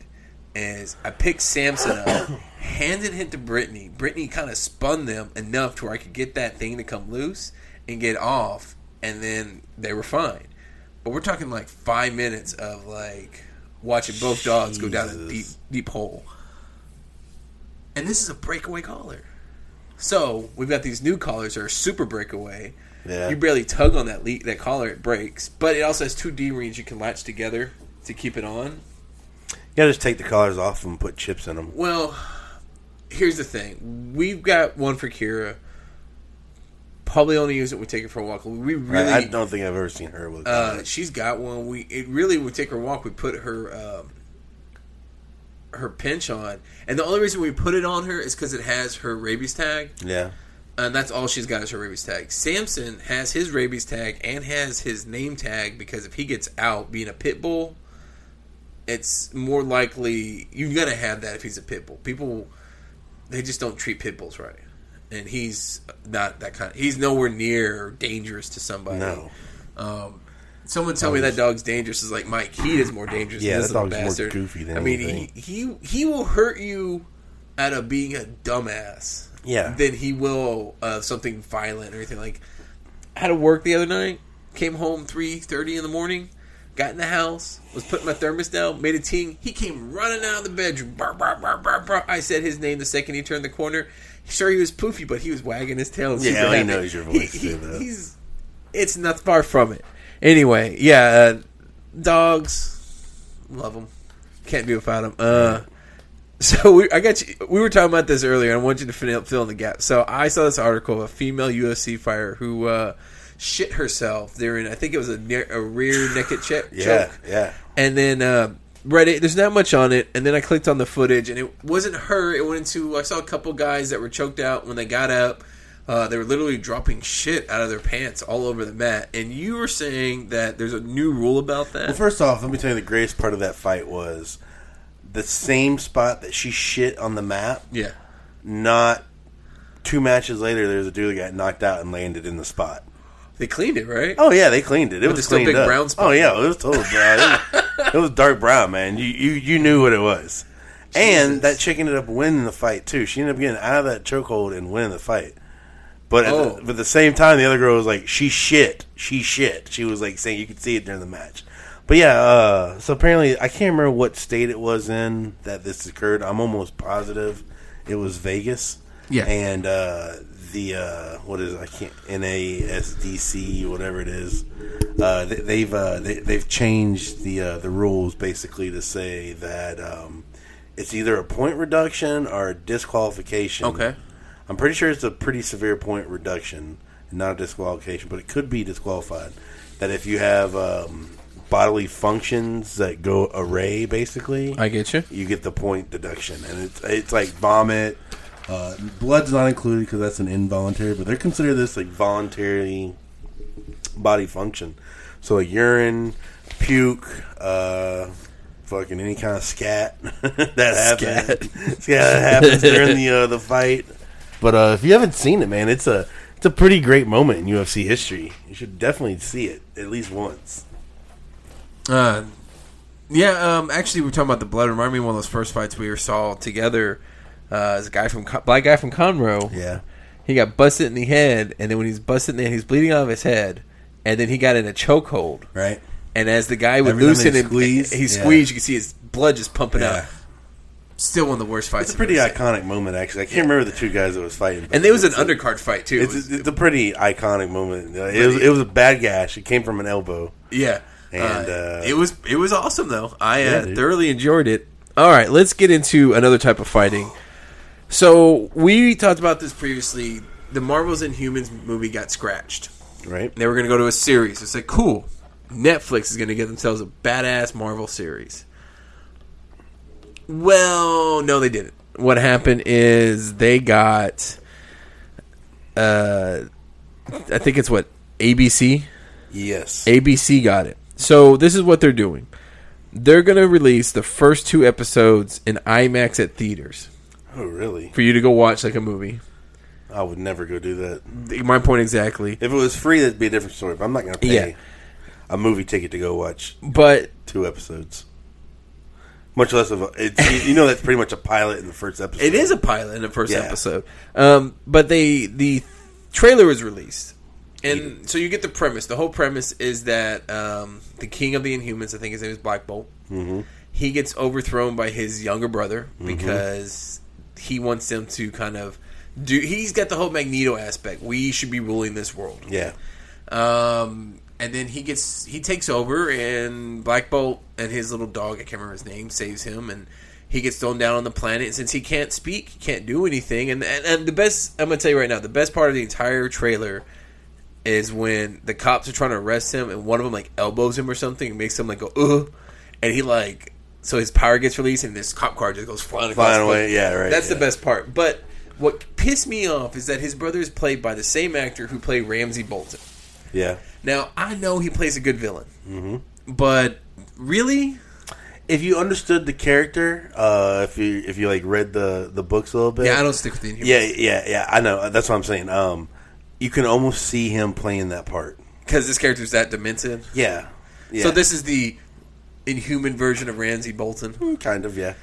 is I picked Samson up, [COUGHS] handed him to Brittany. Brittany kind of spun them enough to where I could get that thing to come loose and get off, and then they were fine. But we're talking like five minutes of like watching both dogs go down a deep deep hole. And this is a breakaway collar. So we've got these new collars that are super breakaway. Yeah. You barely tug on that le- that collar, it breaks. But it also has two D rings you can latch together to keep it on. You gotta just take the collars off and put chips in them. Well, here's the thing: we've got one for Kira. Probably only use it. when We take her for a walk. We really, I, I don't think I've ever seen her with. uh, she's got one. We it really we take her walk. We put her um, her pinch on, and the only reason we put it on her is because it has her rabies tag, yeah, and that's all she's got is her rabies tag. Samson has his rabies tag and has his name tag because if he gets out being a pit bull, it's more likely you got to have that if he's a pit bull. People they just don't treat pit bulls right, and he's not that kind. he's nowhere near dangerous to somebody. no, Um, someone tell me that dog's dangerous is like Mike Heat is more dangerous. Yeah, than this that dog's more goofy than I mean, he, he he will hurt you out of being a dumbass. Yeah. Than he will of something violent or anything like. I had to work the other night. Came home three thirty in the morning. Got in the house. Was putting my thermos down. Made a ting. He came running out of the bedroom. Bark, bark, bark. I said his name the second he turned the corner. Sure, he was poofy, but he was wagging his tail. Yeah, he knows your voice, he- though. he's it's not far from it. Anyway, yeah, uh, dogs, love them. Can't do without them. Uh, [LAUGHS] so we, I got you. We were talking about this earlier. and I want you to fill, fill in the gap. So I saw this article of a female UFC fighter who uh, shit herself during. I think it was a, near, a rear [SIGHS] naked yeah, choke. yeah. And then uh, Reddit, there's not much on it. And then I clicked on the footage, and it wasn't her. It went into I saw a couple guys that were choked out when they got up. Uh, they were literally dropping shit out of their pants all over the mat. And you were saying that there's a new rule about that. Well, first off, let me tell you the greatest part of that fight was the same spot that she shit on the map. yeah. Not two matches later, there's a dude that got knocked out and landed in the spot. They cleaned it, right? Oh yeah, they cleaned it. It was still cleaned big up. brown spot. Oh yeah, it was total brown. It was, [LAUGHS] it was dark brown, man. You you you knew what it was. And that chick ended up winning the fight too. She ended up getting out of that chokehold and winning the fight. But at, Oh. the, but at the same time, the other girl was like, "She shit, she shit." She was like saying you could see it during the match. But yeah, uh, so apparently I can't remember what state it was in that this occurred. I'm almost positive it was Vegas. Yeah. and uh, the uh, what is it? I can't NASDC whatever it is. Uh, they, they've uh, they, they've changed the uh, the rules basically to say that um, it's either a point reduction or a disqualification. Okay. I'm pretty sure it's a pretty severe point reduction, not a disqualification, but it could be disqualified. That if you have um, bodily functions that go array, basically, I get you. you get the point deduction, and it's it's like vomit. Uh, blood's not included because that's an involuntary, but they're consider this like voluntary body function. So like urine, puke, uh, fucking any kind of scat [LAUGHS] that happens. [LAUGHS] Scat that happens during the uh, the fight. But uh, if you haven't seen it, man, it's a it's a pretty great moment in UFC history. You should definitely see it at least once. Uh, yeah, um, actually, we were talking about the blood. Remind me of one of those first fights we ever saw together. Uh, as a guy from Con- black guy from Conroe. Yeah. He got busted in the head, and then when he's busted in the head, he's bleeding out of his head, and then he got in a chokehold. Right. And as the guy would loosen him, squeeze, he yeah. squeezed. You can see his blood just pumping Yeah. out. Still one of the worst fights. It's a pretty iconic moment, actually. I can't remember the two guys that was fighting. And it was an a- undercard fight too. It It's, was- it's a pretty iconic moment. It was, it was a bad gash. It came from an elbow. yeah, And, Uh, uh, it was it was awesome though. I Yeah, uh, thoroughly enjoyed it. All right, let's get into another type of fighting. So we talked about this previously. The Marvel's Inhumans movie got scratched. Right? They were going to go to a series. It's like cool. Netflix is going to get themselves a badass Marvel series. Well, no, they didn't. What happened is they got, uh, I think it's what ABC. Yes. ABC got it. So this is what they're doing. They're going to release the first two episodes in IMAX at theaters Oh, really? for you to go watch like a movie. I would never go do that. My point exactly. If it was free, that'd be a different story. But I'm not going to pay Yeah. a movie ticket to go watch But two episodes. Much less of a. It's, you know, that's pretty much a pilot in the first episode. It is a pilot in the first Yeah. episode. Um, but they the trailer was released, and so you get the premise. The whole premise is that um, the king of the Inhumans, I think his name is Black Bolt, Mm-hmm. he gets overthrown by his younger brother because he wants them to kind of do. He's got the whole Magneto aspect. We should be ruling this world. Yeah. Um, and then he gets he takes over, and Black Bolt and his little dog, I can't remember his name, saves him, and he gets thrown down on the planet. And since he can't speak, he can't do anything. And, and and the best I'm gonna tell you right now, the best part of the entire trailer is when the cops are trying to arrest him, and one of them like elbows him or something, and makes him like go ugh, and he like so his power gets released, and this cop car just goes flying Flying away, yeah, right, That's the best part, but. What pissed me off is that his brother is played by the same actor who played Ramsay Bolton. Yeah. Now I know he plays a good villain, mm-hmm. but really, If you understood the character, uh, if you if you like read the the books a little bit, yeah, I don't stick with the Inhumans. yeah, yeah, yeah. I know. That's what I'm saying. Um, you can almost see him playing that part. because this character's that demented. Yeah. yeah. So this is the Inhuman version of Ramsay Bolton. Mm, kind of yeah.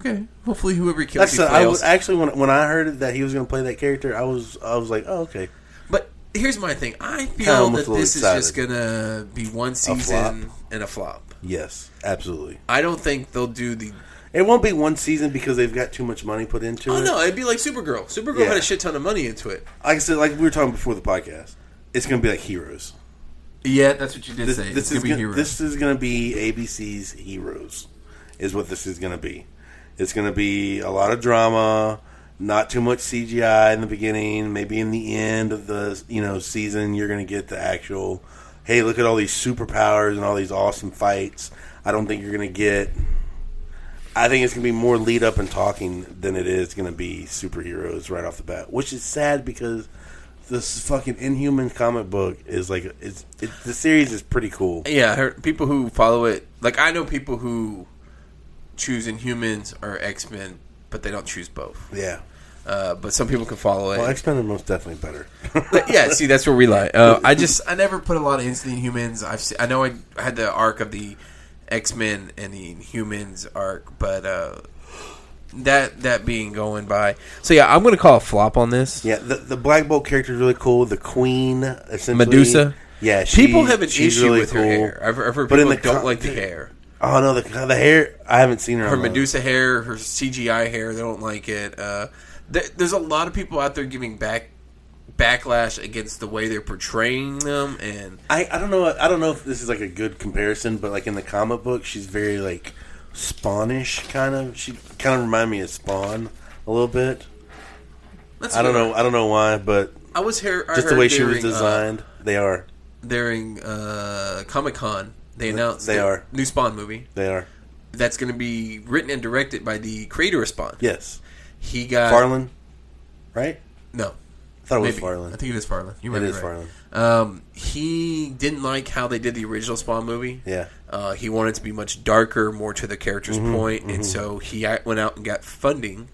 Okay, hopefully whoever kills That's you the, I was actually when when I heard that he was going to play that character, I was I was like, oh okay. but here's my thing: I Kinda feel that a little this is just gonna be one flop. season and a flop. Yes, absolutely. I don't think they'll do the. It won't be one season because they've got too much money put into it. Oh it. no, it'd be like Supergirl. Supergirl Yeah. had a shit ton of money into it. Like I said, like we were talking before the podcast, it's going to be like Heroes. Yeah, that's what you did This, say. this it's is gonna be gonna, heroes. this is going to be ABC's Heroes, is what this is going to be. It's going to be a lot of drama, not too much CGI in the beginning. Maybe in the end of the you know season, you're going to get the actual. Hey, look at all these superpowers and all these awesome fights. I don't think you're going to get. I think it's going to be more lead up and talking than it is going to be superheroes right off the bat, which is sad because this fucking Inhuman comic book is like it's it, the series is pretty cool. Yeah, I heard people who follow it. Like I know people who choose Inhumans or X Men, but they don't choose both. Yeah, Uh, but some people can follow it. well, X Men are most definitely better. But yeah, [LAUGHS] see, that's where we lie. Uh, I just I never put a lot of into the Inhumans. I've se- I know I had the arc of the X Men and the Inhumans arc, but uh, that that being going by. So yeah, I'm gonna call a flop on this. yeah, the the Black Bolt character is really cool. The Queen, essentially, Medusa? Yeah, she, People have an issue really with her hair. I've, I've heard But in people the don't co- like the hair. Oh no, the the hair. I haven't seen her. her Medusa hair, her CGI hair. They don't like it. Uh, th- there's a lot of people out there giving back backlash against the way they're portraying them, and I, I don't know. I don't know if this is like a good comparison, but like in the comic book, she's very like Spawnish kind of. She kind of remind me of Spawn a little bit. that's I don't know. I don't know why, but I was here. I just the way she was during, uh, designed, they are. during uh, Comic Con, they announced They the are. new Spawn movie They are. that's going to be written and directed by the creator of Spawn. Yes. He got Farland, right? no. I thought it was Maybe. Farland. I think it is Farland. You It might be is right. Farland. Um, he didn't like how they did the original Spawn movie. Yeah. Uh, he wanted to be much darker, more to the character's Mm-hmm, point, and so he a- went out and got funding,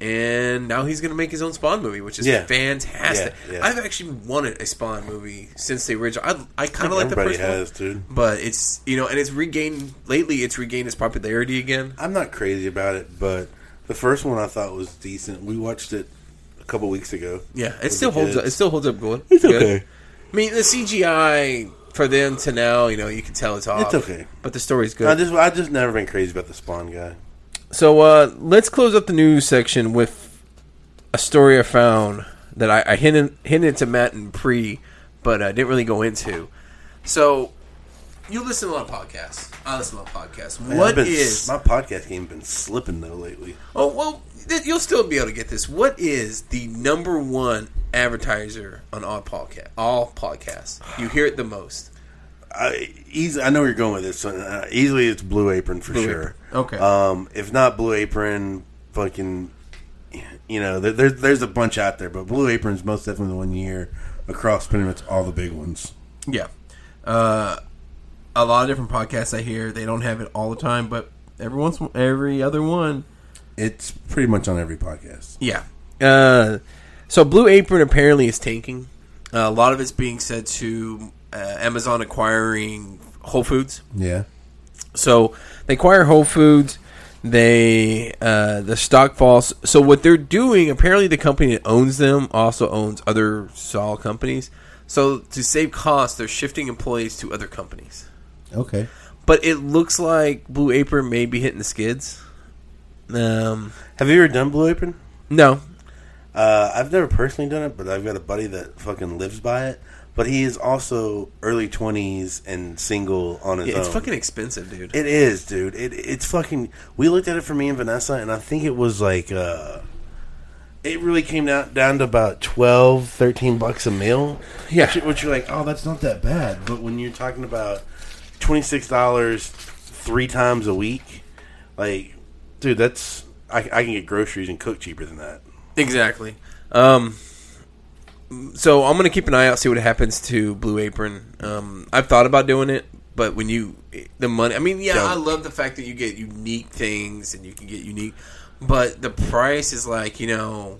and now he's going to make his own Spawn movie, which is Yeah. fantastic. Yeah, yeah. I've actually wanted a Spawn movie since the original. I, I kind of like the Everybody first has, one, dude. but it's you know, and it's regained lately. It's regained its popularity again. I'm not crazy about it, but the first one I thought was decent. We watched it couple weeks ago. Yeah, it still holds up. It still holds up good. It's Good. okay. I mean, the CGI for them to now, you know, you can tell it's off. It's okay. but the story's good. I just I just never been crazy about the Spawn guy. So uh, let's close up the news section with a story I found that I, I hinted hinted to Matt and pre, but I didn't really go into. So you listen to a lot of podcasts. I listen to a lot of podcasts. Man, what been- is? my podcast game been slipping though lately? Oh well, th- you'll still be able to get this. What is the number one advertiser on all podcast? All podcasts. You hear it the most. I easy. I know where you're going with this. Uh, easily, it's Blue Apron for Blue sure. Apron. Okay. Um, if not Blue Apron, fucking, you know, there, there's there's a bunch out there, but Blue Apron's most definitely the one you hear across pretty much all the big ones. Yeah. Uh, a lot of different podcasts I hear. They don't have it all the time, but every once, every other one. It's pretty much on every podcast. Yeah. Uh, so Blue Apron apparently is tanking. Uh, a lot of it's being said to uh, Amazon acquiring Whole Foods. Yeah. So they acquire Whole Foods. They uh, the stock falls. So what they're doing, apparently, the company that owns them also owns other small companies. So to save costs, they're shifting employees to other companies. Okay. But it looks like Blue Apron may be hitting the skids. Um, Have you ever done Blue Apron? no, Uh, I've never personally done it, but I've got a buddy that fucking lives by it. But he is also early twenties and single on his Yeah, own. it's fucking expensive, dude. It is, dude. It it's fucking. We looked at it for me and Vanessa, and I think it was like. uh It really came down down to about 12, 13 bucks a meal. Yeah. which, which you're like, oh, that's not that bad. But when you're talking about twenty six dollars three times a week, like, dude, that's I, I can get groceries and cook cheaper than that. Exactly. Um, so I'm gonna keep an eye out, see what happens to Blue Apron. Um, I've thought about doing it, but when you the money, I mean, yeah, Don't. I love the fact that you get unique things and you can get unique, but the price is like you know.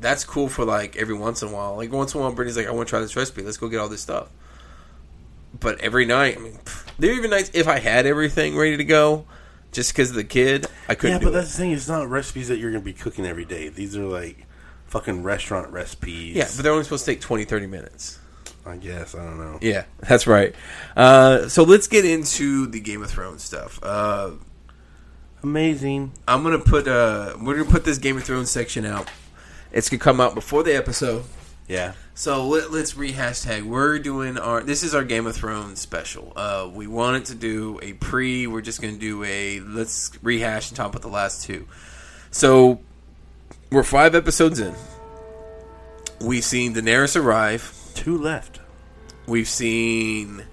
That's cool for like every once in a while. Like once in a while, Brittany's like, "I want to try this recipe. Let's go get all this stuff." But every night, I mean, pff, there are even nights if I had everything ready to go, just because of the kid, I couldn't Yeah, but it. that's the thing. It's not recipes that you're going to be cooking every day. These are like fucking restaurant recipes. Yeah, but they're only supposed to take 20, 30 minutes. I guess I don't know. Yeah, that's right. Uh, so let's get into the Game of Thrones stuff. Uh, Amazing. I'm gonna put uh, we're gonna put this Game of Thrones section out. It's gonna come out before the episode. Yeah. So let, let's re-hashtag. We're doing our. This is our Game of Thrones special. Uh, we wanted to do a pre. We're just gonna do a. Let's rehash and talk about the last two. So we're five episodes in. We've seen Daenerys arrive. Two left. We've seen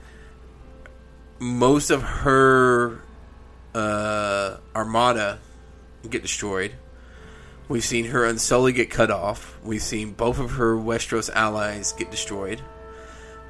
most of her uh, armada get destroyed. We've seen her Unsullied get cut off. We've seen both of her Westeros allies get destroyed.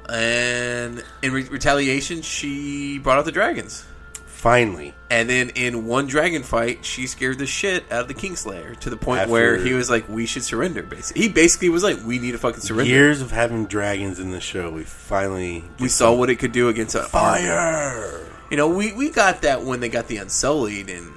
And in re- retaliation, she brought out the dragons. Finally. And then in one dragon fight, she scared the shit out of the Kingslayer to the point After- where he was like, "We should surrender." Basically, he basically was like, "We need to fucking surrender." Years of having dragons in the show, we finally we saw what it could do against a fire. You know, we, we got that when they got the Unsullied, and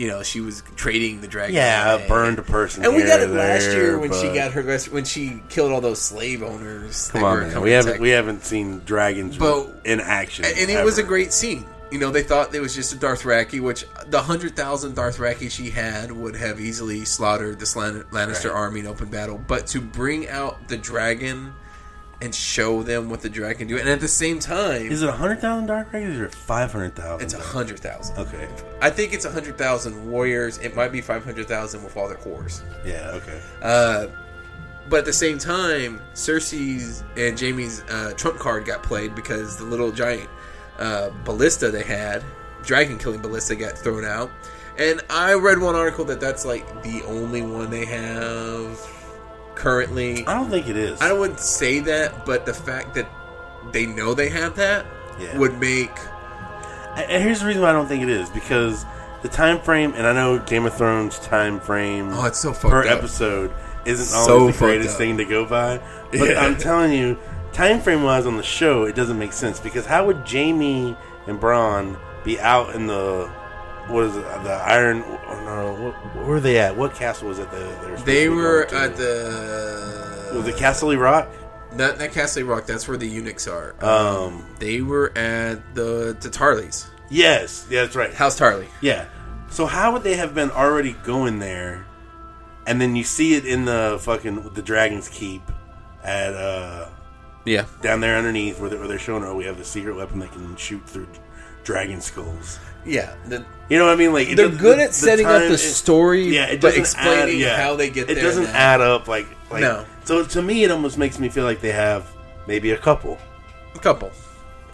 you know she was trading the dragon. Yeah, away. burned a person. And we got it last there, year when she got her when she killed all those slave owners. Come on, man. We haven't we haven't seen dragons But- in action, and, it was a great scene. You know, they thought it was just a Dothraki, which the hundred thousand Dothraki she had would have easily slaughtered the Lannister Right. army in open battle. But to bring out the dragon and show them what the dragon can do, and at the same time, Is it a hundred thousand dark dragons or five hundred thousand? it's a hundred thousand. Okay. I think it's a 100,000 warriors. It might be 500,000 with all their cores. Yeah. Okay. Uh, but at the same time, Cersei's and Jaime's uh, trump card got played because the little giant uh, ballista they had, dragon killing ballista, got thrown out. And I read one article that that's like the only one they have currently. I don't think it is. I wouldn't say that, but the fact that they know they have that Yeah. would make. And here's the reason why I don't think it is because the time frame, and I know Game of Thrones time frame Oh, it's so fucked per up. episode isn't So always the fucked greatest thing to go by. But Yeah. I'm telling you, time frame wise on the show, it doesn't make sense because how would Jaime and Bronn be out in the what is it, the Iron? Oh no, what, where were they at? What castle was it? That they were, They to were at the. was it Castle Rock? Not not Castle Rock. That's where the eunuchs are. Um, they were at the the Tarlys. yes, yeah, that's right. House Tarly. Yeah. So how would they have been already going there, and then you see it in the fucking the Dragon's Keep at uh Yeah. down there underneath where, they, where they're showing oh we have the secret weapon that can shoot through dragon skulls. Yeah. The, You know what I mean? Like they're good the- at setting up time- the it- story, Yeah, it but explaining add, yeah. how they get there. it doesn't now. add up like like No. So to me, it almost makes me feel like they have maybe a couple. A couple.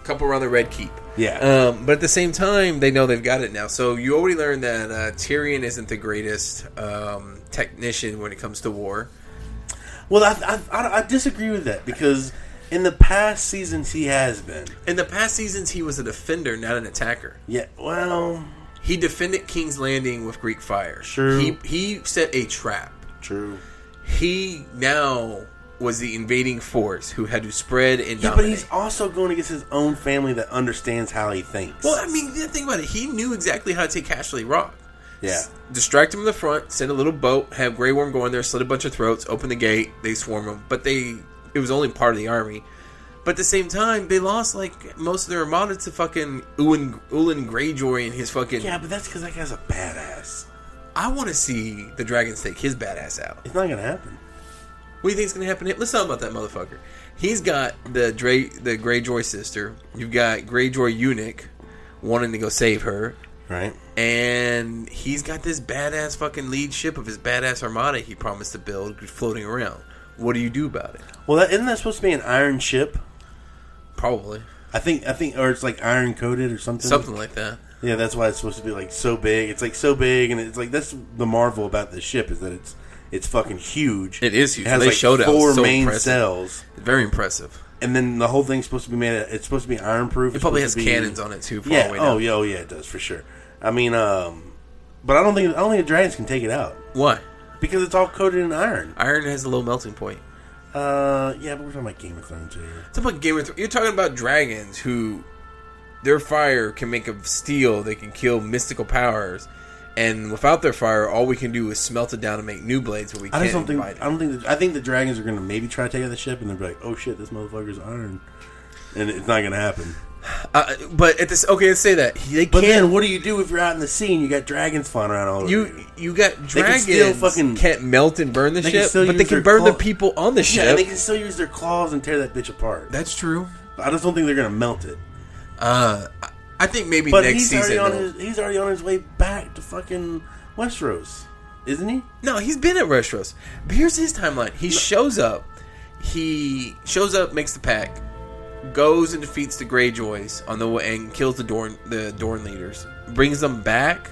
A couple around the Red Keep. Yeah. Um, but at the same time, they know they've got it now. So you already learned that uh, Tyrion isn't the greatest um, technician when it comes to war. Well, I, I, I, I disagree with that because in the past seasons he has been. In the past seasons, he was a defender, not an attacker. Yeah, well, He defended King's Landing with Greek fire. True. He he set a trap. true. He now was the invading force who had to spread and Yeah, but he's also going against his own family that understands how he thinks. well, I mean, the thing about it, he knew exactly how to take Casterly Rock. yeah, S- distract him in the front, send a little boat, have Grey Worm go in there, slit a bunch of throats, open the gate, they swarm him. But they, it was only part of the army. But at the same time, they lost like most of their armada to fucking Euron, Euron Greyjoy and his fucking. yeah, but that's because that guy's a badass. I want to see the dragons take his badass out. It's not gonna happen. What do you think's gonna happen? Let's talk about that motherfucker. He's got the Dre, the Greyjoy sister. You've got Greyjoy eunuch wanting to go save her. Right? and he's got this badass fucking lead ship of his badass armada he promised to build floating around. What do you do about it? Well, that, isn't that supposed to be an iron ship? Probably I think I think, or it's like iron coated or something. something like that. Yeah, that's why it's supposed to be like so big. It's like so big, and it's like that's the marvel about this ship is that it's it's fucking huge. It is huge. It has They like showed it. It was four so main impressive. cells, Very impressive. and then the whole thing's supposed to be made. Of, it's supposed to be iron proof. It probably has cannons on it too. Yeah. Oh yeah. Oh yeah. It does for sure. I mean, um, but I don't think I don't think the dragons can take it out Why? Because it's all coated in iron. Iron has a low melting point. Uh, yeah, but we're talking about Game of Thrones here. It's about Game of Thrones. You're talking about dragons who their fire can make of steel. They can kill mystical powers. And without their fire, all we can do is smelt it down and make new blades, but we I can't just don't think. I don't think. That, I think the dragons are going to maybe try to take out the ship, and they'll be like, "Oh shit, this motherfucker's iron," and it's not going to happen. Uh, but at this, okay, let's say that they But can't. then, what do you do if you're out in the sea and you got dragons flying around all over You you got They can dragons still fucking- can't melt and burn the ship, but they can burn the people on the Yeah, ship. and they can still use their claws and tear that bitch apart. That's true. I just don't think they're going to melt it. Uh, I- think maybe But next he's season. already on his. He's already on his way back to fucking Westeros, isn't he? No, he's been at Westeros. But here's his timeline. He shows up. He shows up, makes the pack, goes and defeats the Greyjoys on the way, and kills the Dorne the Dorne leaders. Brings them back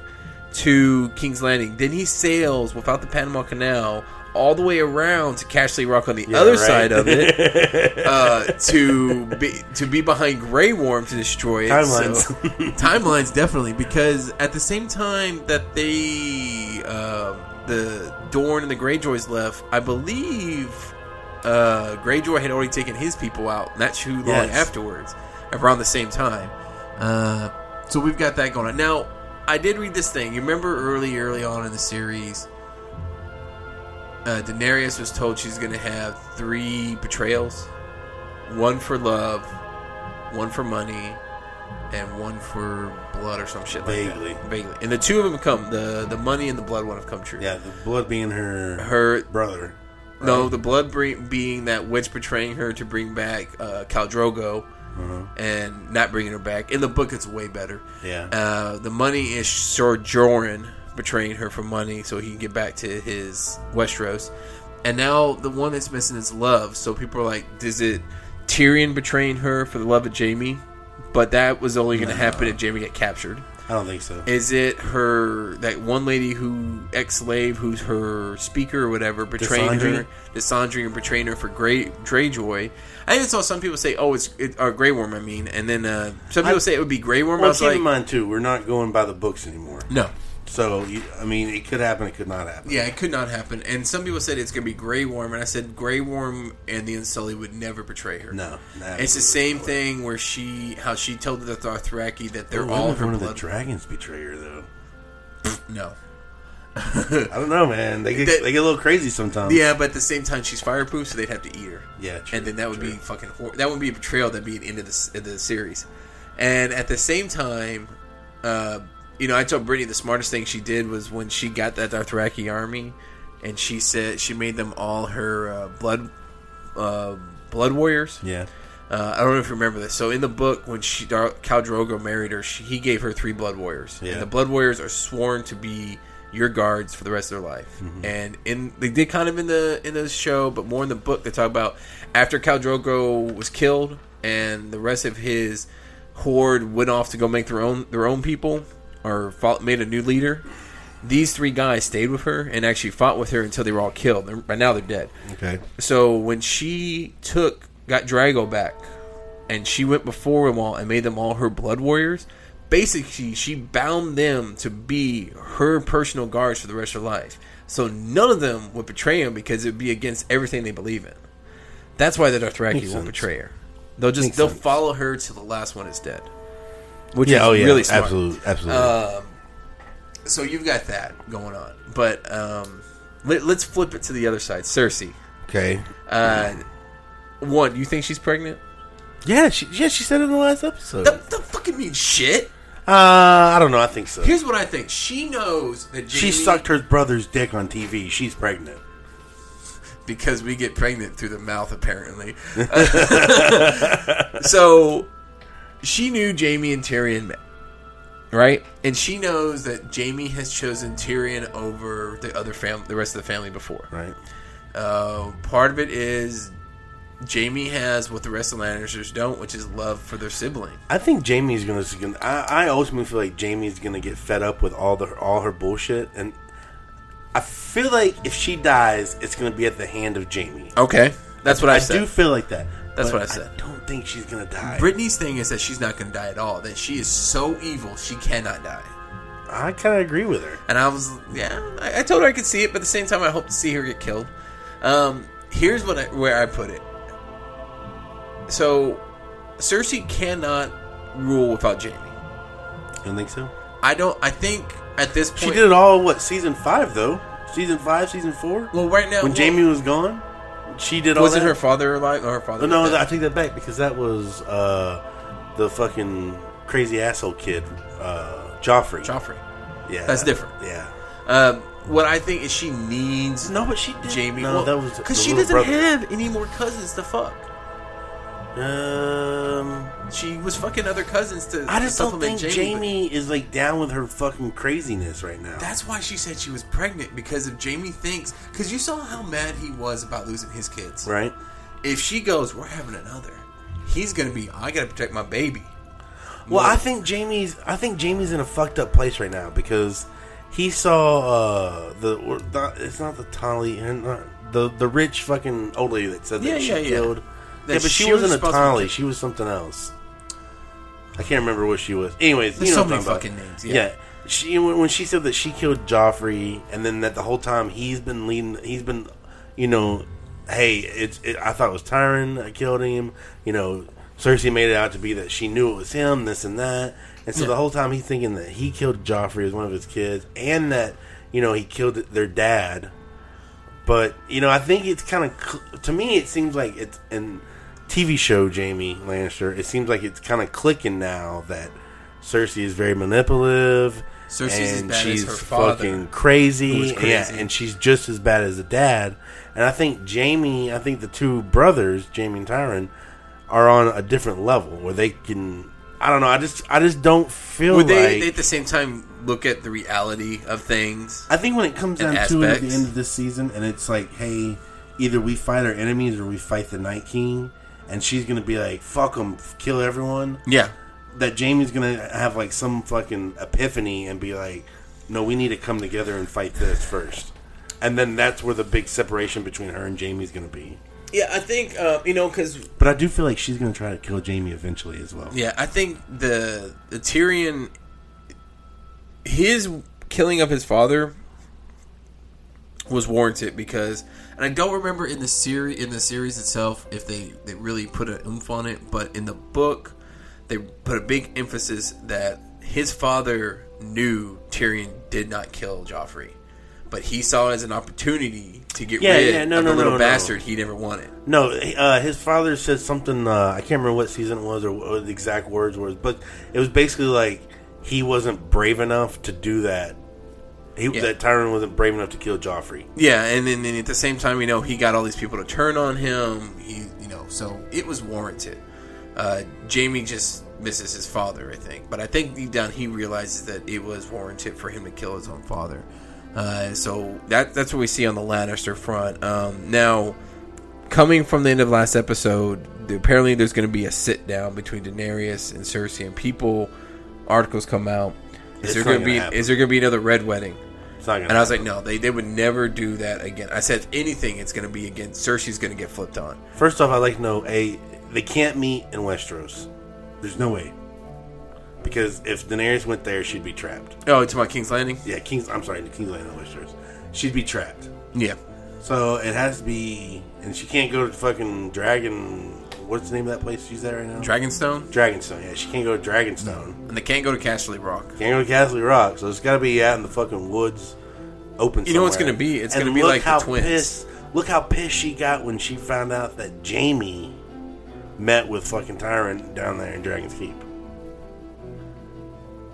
to King's Landing. Then he sails without the Panama Canal all the way around to Casterly Rock on the Yeah, other right. side of it [LAUGHS] uh, to be to be behind Grey Worm to destroy it. Timelines. So- timelines definitely because at the same time that they uh, the Dorne and the Greyjoys left, I believe uh, Greyjoy had already taken his people out not too long Yes. afterwards, around the same time. Uh, so we've got that going on now. I did read this thing. You remember early, early on in the series, uh, Daenerys was told she's going to have three betrayals: one for love, one for money, and one for blood or some shit like Vaguely. that. Vaguely. And the two of them have come. The the money and the blood one have come true. Yeah, the blood being her Her brother. No, the blood bring, being that witch betraying her to bring back uh, Khal Drogo Uh-huh. and not bringing her back. In the book, it's way better. Yeah. Uh, the money is Sir Jorah betraying her for money so he can get back to his Westeros. And now the one that's missing is love. So people are like, is it Tyrion betraying her for the love of Jaime? But that was only going to happen if Jaime got captured. I don't think so. Is it her that one lady who ex slave who's her speaker or whatever betraying Desandri? her, Desandri and betraying her for Grey Greyjoy? I even saw some people say, "Oh, it's it, or Grey Worm." I mean, and then uh, some people I- say it would be Grey Worm. I Well, was keep like, in mind too, we're not going by the books anymore. no, So you, I mean, it could happen. It could not happen. yeah, it could not happen. And some people said it's going to be Grey Worm, and I said Grey Worm and the Unsullied would never betray her. No, It's the same thing where she, how she told the Dothraki that they're all all her one of the dragons betray her though. no, [LAUGHS] I don't know, man. They get That- they get a little crazy sometimes. yeah, but at the same time, she's fireproof, so they'd have to eat her. yeah. True, and then that would true. be fucking hor- that would be a betrayal that'd be an end of the, of the series and at the same time uh, you know, I told Brittany the smartest thing she did was when she got that Dothraki army, and she said she made them all her uh, blood uh, blood warriors. Yeah. Uh, I don't know if you remember this. So in the book, when she Dar- Khal Drogo married her, she, he gave her three blood warriors, Yeah. and the blood warriors are sworn to be your guards for the rest of their life. And in they did kind of in the in the show, but more in the book, they talk about after Khal Drogo was killed and the rest of his horde went off to go make their own their own people or fought, made a new leader. These three guys stayed with her and actually fought with her until they were all killed. They're, by now they're dead. Okay. So when she took got Drago back, and she went before them all and made them all her blood warriors. Basically, she bound them to be her personal guards for the rest of her life. So none of them would betray him because it would be against everything they believe in. That's why the Dothraki Makes won't sense. betray her. They'll just Makes they'll sense. follow her till the last one is dead. Which Yeah. is Oh yeah. really smart. Absolutely. Absolutely. Um, so you've got that going on, but um, let, us flip it to the other side. Cersei. okay. Uh, one, you think she's pregnant? Yeah. She. Yeah. She said it in the last episode. That, that fucking means shit. Uh, I don't know. I think so. Here's what I think. She knows that Jaime, she sucked her brother's dick on TV. She's pregnant. because we get pregnant through the mouth, apparently. [LAUGHS] [LAUGHS] so she knew Jaime and Tyrion met, right? And she knows that Jaime has chosen Tyrion over the other fam, the rest of the family before. Right. Uh, part of it is Jaime has what the rest of the Lannisters don't, which is love for their sibling. I think Jaime's gonna. I, I ultimately feel like Jaime's gonna get fed up with all the all her bullshit, and I feel like if she dies, it's gonna be at the hand of Jaime. Okay, that's what I, I said. do feel like that. That's but what I said. I don't think she's gonna die. Brittany's thing is that she's not going to die at all. That she is so evil she cannot die. I kind of agree with her. And I was, yeah, I, I told her I could see it, but at the same time, I hope to see her get killed. Um, here's what I, where I put it. So, Cersei cannot rule without Jaime. You don't think so? I don't. I think at this point, She did it all. What season five though? Season five, season four. Well, right now, when well, Jaime was gone, she did all wasn't that. her father alive? No, her father. Oh, no. I take that back because that was uh, the fucking crazy asshole kid, uh, Joffrey. Joffrey. Yeah, That's different. Yeah. Um, what I think is she needs No, but she did. Jaime. No, that was because she doesn't brother. have any more cousins to fuck. Um, She was fucking other cousins to I just don't supplement think Jaime. Jaime, is like down with her fucking craziness right now. That's why she said she was pregnant because if Jaime thinks, because you saw how mad he was about losing his kids. right. If she goes, we're having another, he's gonna be. I gotta protect my baby. Well, I think Jaime's. I think Jaime's in a fucked up place right now because he saw uh, the, the. It's not the Tolly, and the the rich fucking old lady that said that Yeah, she yeah, yeah. killed. That yeah, but she, she was wasn't a responsible for She was something else. I can't remember what she was. Anyways, There's you know so many talking about. fucking names, yeah. She when she said that she killed Joffrey, and then that the whole time he's been leading. He's been, you know, hey, it's. It, I thought it was Tyrion that killed him. You know, Cersei made it out to be that she knew it was him, this and that. And so Yeah. the whole time he's thinking that he killed Joffrey as one of his kids, and that you know he killed their dad. But you know, I think it's kind of to me. It seems like it's in TV show Jaime Lannister. It seems like it's kind of clicking now that Cersei is very manipulative. Cersei's as and she's her father, fucking crazy, crazy. Yeah, and she's just as bad as the dad. And I think Jaime, I think the two brothers, Jaime and Tyrion, are on a different level where they can. I don't know. I just, I just don't feel Would like. they, they at the same time look at the reality of things? I think when it comes down to it at the end of this season, and it's like, hey, either we fight our enemies or we fight the Night King, and she's gonna be like, fuck them, kill everyone. Yeah, That Jaime's gonna have like some fucking epiphany and be like, no, we need to come together and fight this first. And then that's where the big separation between her and Jaime's gonna be. yeah. I think uh, you know because But I do feel like she's gonna try to kill Jaime eventually as well. Yeah, I think the the Tyrion his killing of his father was warranted because and I don't remember in the series in the series itself if they, they really put an oomph on it, but in the book they put a big emphasis that his father knew Tyrion did not kill Joffrey. But he saw it as an opportunity to get Yeah, rid yeah, no, of no, the little no, no. bastard he never wanted. No, uh, his father said something. Uh, I can't remember what season it was or what the exact words was, but it was basically like, he wasn't brave enough to do that. He, Yeah. That Tyrion wasn't brave enough to kill Joffrey. Yeah, and then and at the same time, you know, he got all these people to turn on him. He, you know, so it was warranted. Uh, Jaime just misses his father, I think, but I think deep down he realizes that it was warranted for him to kill his own father. Uh, so that that's what we see on the Lannister front. Um, now, coming from the end of last episode, apparently there's going to be a sit down between Daenerys and Cersei, and people articles come out. Is there going to gonna be happen. is there to be another red wedding? It's not gonna. And I was like, no, they, they would never do that again. I said, if anything, it's going to be again. Cersei's going to get flipped on. First off, I'd like to know a they can't meet in Westeros. There's no way. Because if Daenerys went there, she'd be trapped. Oh, it's about King's Landing. Yeah, King's. I'm sorry, the King's Landing, Westeros. She'd be trapped. Yeah, So it has to be, and she can't go to fucking Dragon. What's the name of that place she's at right now? Dragonstone, Dragonstone. Yeah, she can't go to Dragonstone. and they can't go to Castle Rock. Can't go to Castle Rock. So it's got to be out in the fucking woods, open. You know what's somewhere. gonna be? It's And gonna be look like the how twins. Pissed, look how pissed she got when she found out that Jaime met with fucking Tyrant down there in Dragon's Keep.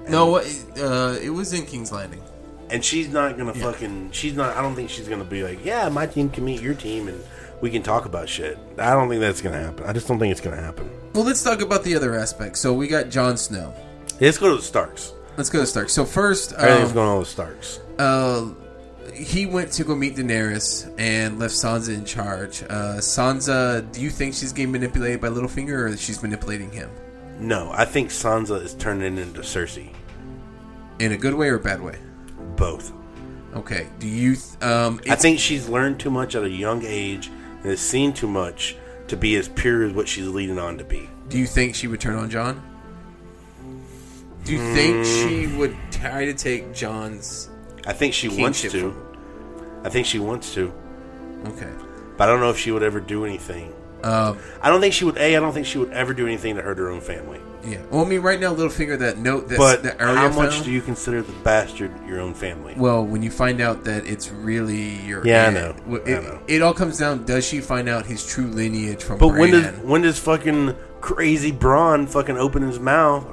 No, uh, it was in King's Landing. And she's not gonna fucking. She's not. I don't think she's gonna be like, yeah, my team can meet your team and we can talk about shit. I don't think that's gonna happen. I just don't think it's gonna happen. Well, let's talk about the other aspects. So we got Jon Snow. Let's go to the Starks. Let's go to Stark. So first, Everything's um, going on with Starks. uh, he went to go meet Daenerys and left Sansa in charge. Uh, Sansa, do you think she's getting manipulated by Littlefinger, or she's manipulating him No, I think Sansa is turning into Cersei. in a good way or a bad way? Both. Okay. Do you? Th- um, I think she's learned too much at a young age and has seen too much to be as pure as what she's leading on to be. Do you think she would turn on Jon? Do you think she Mm. would try to take Jon's? I think she wants Kingship to. I think she wants to, Okay. but I don't know if she would ever do anything. Um, I don't think she would. A, I don't think she would ever do anything to hurt her own family. Yeah. Well, I mean, right now, Littlefinger, that note that's, But that Arya how much found, do you consider the bastard your own family? Well, when you find out that it's really your Yeah, I know. w- I It, know. it all comes down. Does she find out his true lineage from? But when does when does fucking crazy Bran fucking open his mouth?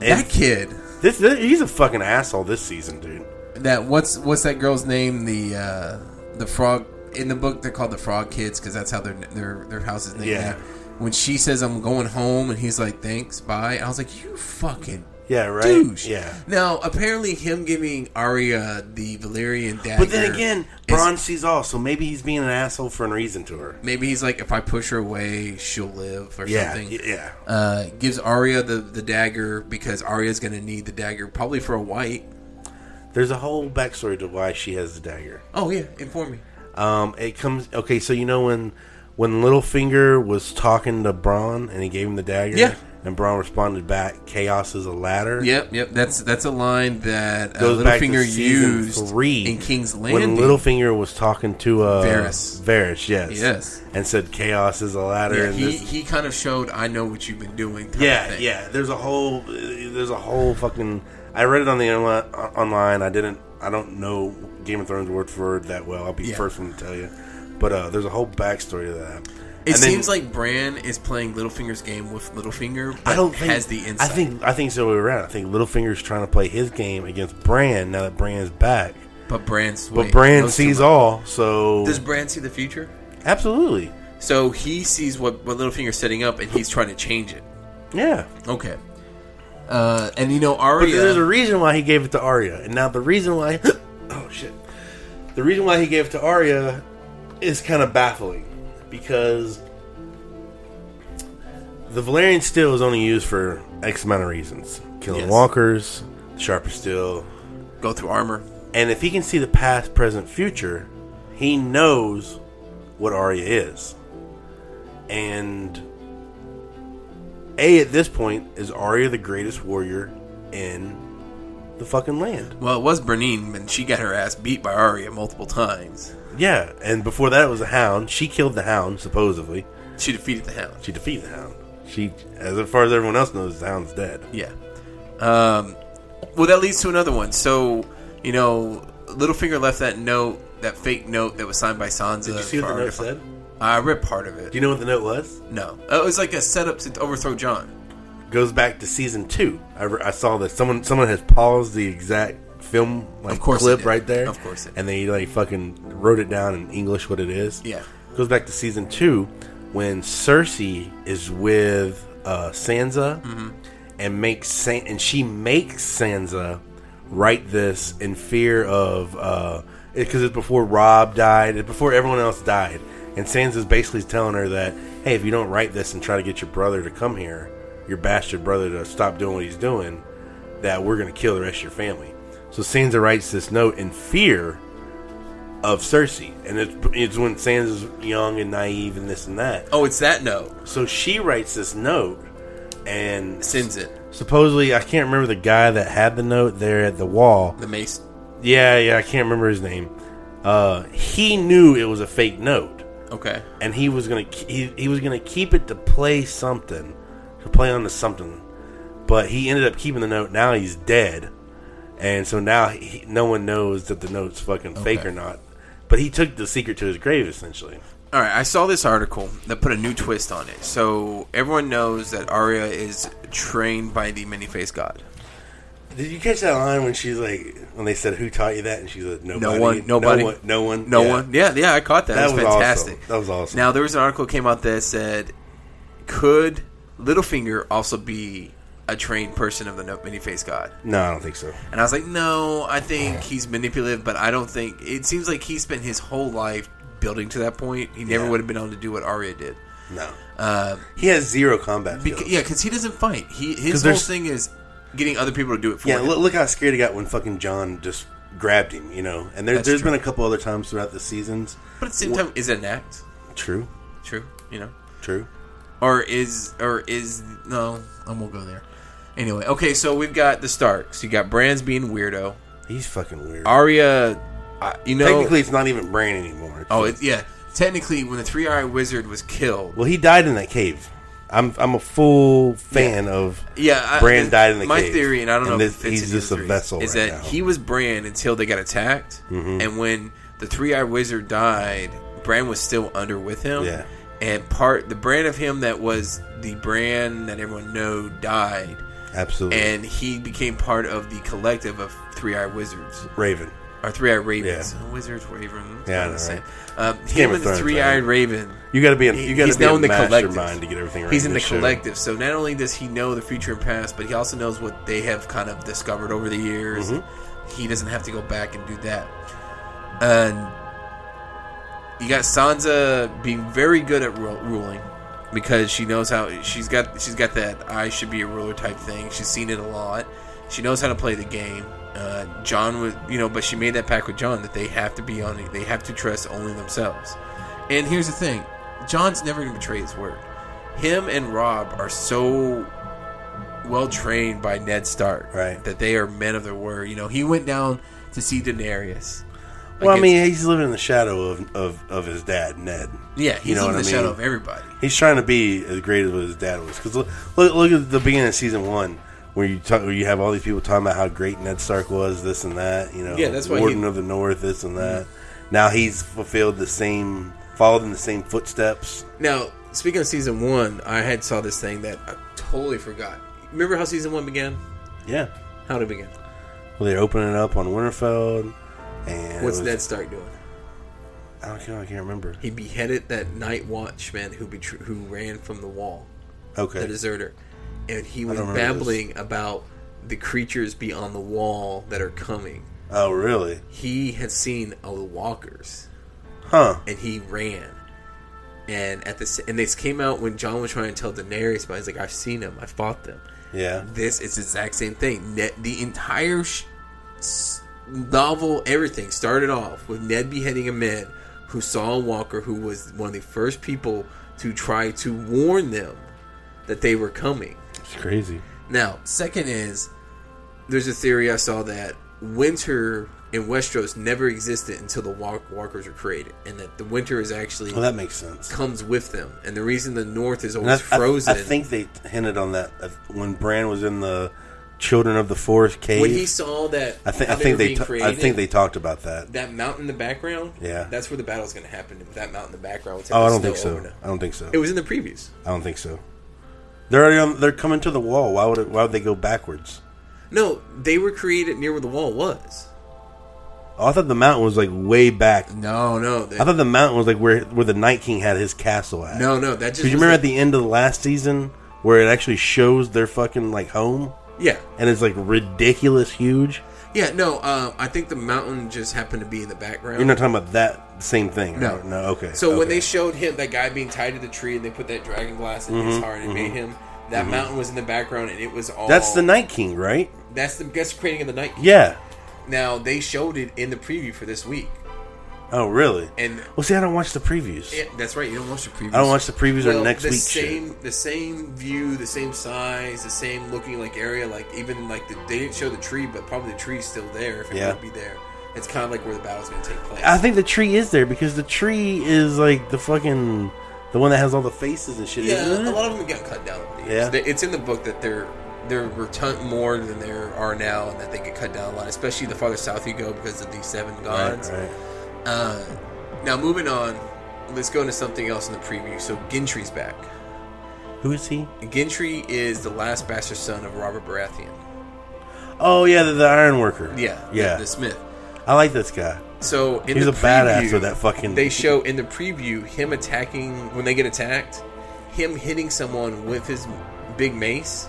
that And kid? this, this he's a fucking asshole this season, dude. That what's what's that girl's name? The uh, the frog in the book. They're called the Frog Kids because that's how their their their house is named. Yeah. now. When she says I'm going home and he's like thanks bye, I was like you fucking Yeah, right. douche. Yeah. Now apparently him giving Arya the Valyrian dagger. But then again, Bran sees all, so maybe he's being an asshole for a reason to her. maybe he's like if I push her away, she'll live or Yeah, something. yeah. uh, gives Arya the, the dagger because Arya's going to need the dagger probably for a white. There's a whole backstory to why she has the dagger. Oh yeah, inform me. Um, it comes okay. So you know when when Littlefinger was talking to Bran and he gave him the dagger, Yeah. and Bran responded back, "Chaos is a ladder." Yep, yep. That's that's a line that uh, Goes back to Littlefinger season used three in King's Landing. when. Littlefinger was talking to uh, Varys. Varys, yes, Yes. and said, "Chaos is a ladder." yeah, and he this- he kind of showed I know what you've been doing. type yeah, thing. yeah. There's a whole, there's a whole fucking. I read it on the online. Online, I didn't. I don't know Game of Thrones word for word that well. I'll be Yeah. first one to tell you, but uh, there's a whole backstory to that. It And then- seems like Bran is playing Littlefinger's game with Littlefinger, but I don't think has the insight. I think I think so. We're around. I think Littlefinger's trying to play his game against Bran now that Bran's back. but Bran's But wait, Bran sees all, so Does Bran see the future? absolutely, So he sees what what Littlefinger's setting up, and he's trying to change it. yeah. Okay. Uh, and you know But Arya. there's a reason why he gave it to Arya, and now the reason why, [GASPS] oh shit, the reason why he gave it to Arya is kind of baffling because the Valyrian steel is only used for X amount of reasons: killing Yes. walkers, sharper steel, go through armor. and if he can see the past, present, future, he knows what Arya is. And A at this point is Arya the greatest warrior in the fucking land. Well, it was Brienne, and she got her ass beat by Arya multiple times. Yeah, and before that it was a hound. She killed the hound, supposedly. She defeated the Hound. She defeated the hound. She as far as everyone else knows, the hound's dead. Yeah. Um, well, that leads to another one. So, you know, Littlefinger left that note, that fake note that was signed by Sansa. Did you see what the note said? I read part of it. Do you know what the note was? no, it was like a setup to overthrow Jon. Goes back to season two. I, re- I saw that someone someone has paused the exact film like clip right there. Of course and they like fucking wrote it down in English what it is. Yeah. goes back to season two when Cersei is with uh, Sansa Mm-hmm. and makes San- and she makes Sansa write this in fear of because it's before Robb died, it's before everyone else died, and Sansa's basically telling her that hey, if you don't write this and try to get your brother to come here, your bastard brother to stop doing what he's doing, that we're gonna kill the rest of your family. So Sansa writes this note in fear of Cersei, and it's, it's when Sansa's young and naive and this and that. Oh, it's that note. So she writes this note, and Sends it. supposedly I can't remember the guy that had the note there at the wall. The mace. Yeah, yeah, I can't remember his name. Uh, he knew it was a fake note, Okay. and he was gonna he, he was gonna keep it to play something, to play on to something. But he ended up keeping the note. Now he's dead, and so now he, no one knows that the note's fucking fake Okay. or not. But he took the secret to his grave, essentially. All right, I saw this article that put a new twist on it. So everyone knows that Arya is trained by the many-faced god. Did you catch that line when she's like, when they said, "Who taught you that?" and she's like, "Nobody, one- nobody. no one, no one, No Yeah. one. Yeah, yeah, I caught that. That That was was fantastic. awesome. That was awesome. Now there was an article came out that said, could Littlefinger also be a trained person of the no- many-faced god? No, I don't think so. And I was like, no, I think he's manipulative, but I don't think it seems like he spent his whole life building to that point. He never Yeah. would have been able to do what Arya did. No, Uh, he has zero combat. Beca- skills. yeah, because he doesn't fight. He his 'Cause whole there's- thing is getting other people to do it for Yeah, him. look, look how scared he got when fucking Jon just grabbed him, you know. And there, That's there's true. been a couple other times throughout the seasons. but at the same time, is it an act? True, True, you know, true. Or is or is no? I won't go there. Anyway, okay, so we've got the Starks. You got Bran's being weirdo. He's fucking weird. Arya, uh, you know, Technically, it's not even Bran anymore. It's oh, it, yeah. Technically, when the three-eyed wizard was killed, well, he died in that cave. I'm I'm a full fan of. Yeah, Bran died in the cave. my cave. theory, and I don't And know this- if he's just a vessel Is right that now. Mm-hmm. he was Bran until they got attacked, and when the Three Eyed Wizard died, Bran was still under with him. Yeah. And part the brand of him that was the brand that everyone know died, Absolutely, and he became part of the collective of Three Eyed Wizards Raven. or Three Eyed Ravens. Yeah. Wizards, Raven. Yeah, I kind of the same. right? Um, Game him and the Three Eyed? Raven. You got to be. He- you got he's to be now in the collective. to get everything right. He's in in the show. collective, so not only does he know the future and past, but he also knows what they have kind of discovered over the years. Mm-hmm. He doesn't have to go back and do that. And you got Sansa being very good at ru- ruling because she knows how she's got she's got that I should be a ruler type thing. She's seen it a lot. She knows how to play the game. Uh, Jon was, you know, but she made that pact with Jon that they have to be on it. They have to trust only themselves. And here's the thing: Jon's never going to betray his word. Him and Robb are so well trained by Ned Stark, Right. That they are men of their word. You know, he went down to see Daenerys. Well, I mean, he's living in the shadow of, of, of his dad, Ned. yeah, he's you know in the I shadow of everybody. He's trying to be as great as what his dad was. Because look, look, look at the beginning of season one, where you talk, where you have all these people talking about how great Ned Stark was, this and that. You know, Yeah, that's why Warden he- Mm-hmm. of the North, this and that. Now he's fulfilled the same, followed in the same footsteps. Now, speaking of season one, I had saw this thing that I totally forgot. Remember how season one began? Yeah, How did it begin? well, they're opening it up on Winterfell, and What's was- Ned Stark doing? I don't know. I can't remember. He beheaded that night watchman who betr- who ran from the wall, Okay, the deserter, and he was babbling about the creatures beyond the wall that are coming. oh really? He had seen all the walkers, Huh? and he ran. And at the s- and this came out when Jon was trying to tell Daenerys, but he's like, "I've seen them. I fought them." Yeah. This is the exact same thing. Ned, the entire sh- novel, everything started off with Ned beheading a man who saw a walker who was one of the first people to try to warn them that they were coming. It's crazy. Now, second is there's a theory I saw that winter in Westeros never existed until the walk- walkers were created, and that the winter is actually Well, that makes sense. comes with them. And the reason the north is always I, I- frozen I, think they hinted on that when Bran was in the Children of the Forest cave. when he saw that I think I think they being ta- I think they talked about that. that mountain in the background. Yeah. that's where the battle's going to happen. That mountain in the background. Oh, I don't think so. I don't think so. It was in the previews. I don't think so. They're already on, they're coming to the wall. Why would it, why would they go backwards? No, they were created near where the wall was. Oh, I thought the mountain was like way back. No, no, I thought the mountain was like where where the Night King had his castle at. no, no. That just Because you remember at the end of the last season where it actually shows their fucking like home yeah, and it's like ridiculous huge. yeah. No, um, I think the mountain just happened to be in the background. You're not talking about that same thing. No. right? no. Okay. So when they showed him that guy being tied to the tree and they put that dragon glass in Mm-hmm, his heart and made him, that mountain was in the background and it was all. that's the Night King, right? That's the the creating of the night. King. Yeah. Now they showed it in the preview for this week, Oh, really? and Well, see, I don't watch the previews. yeah, that's right. You don't watch the previews. I don't watch the previews well, or next the week's same shit. the same view, the same size, the same looking like area. Like even like the, they didn't show the tree, but probably the tree's still there if it Yeah. would be there. It's kind of like where the battle's going to take place. I think the tree is there because the tree is like the fucking the one that has all the faces and shit. yeah, a lot of them got cut down the Yeah. It's in the book that there there were ton more than there are now, and that they get cut down a lot, especially the farther south you go because of these seven Right, gods. right. Uh, now moving on, let's go into something else in the preview. So Gendry's back. Who is he? Gendry is the last bastard son of Robert Baratheon. Oh yeah, the, the Iron Worker. Yeah, yeah. the, the Smith. I like this guy. So in He's the a badass preview, with that fucking- They show in the preview him attacking when they get attacked, him hitting someone with his big mace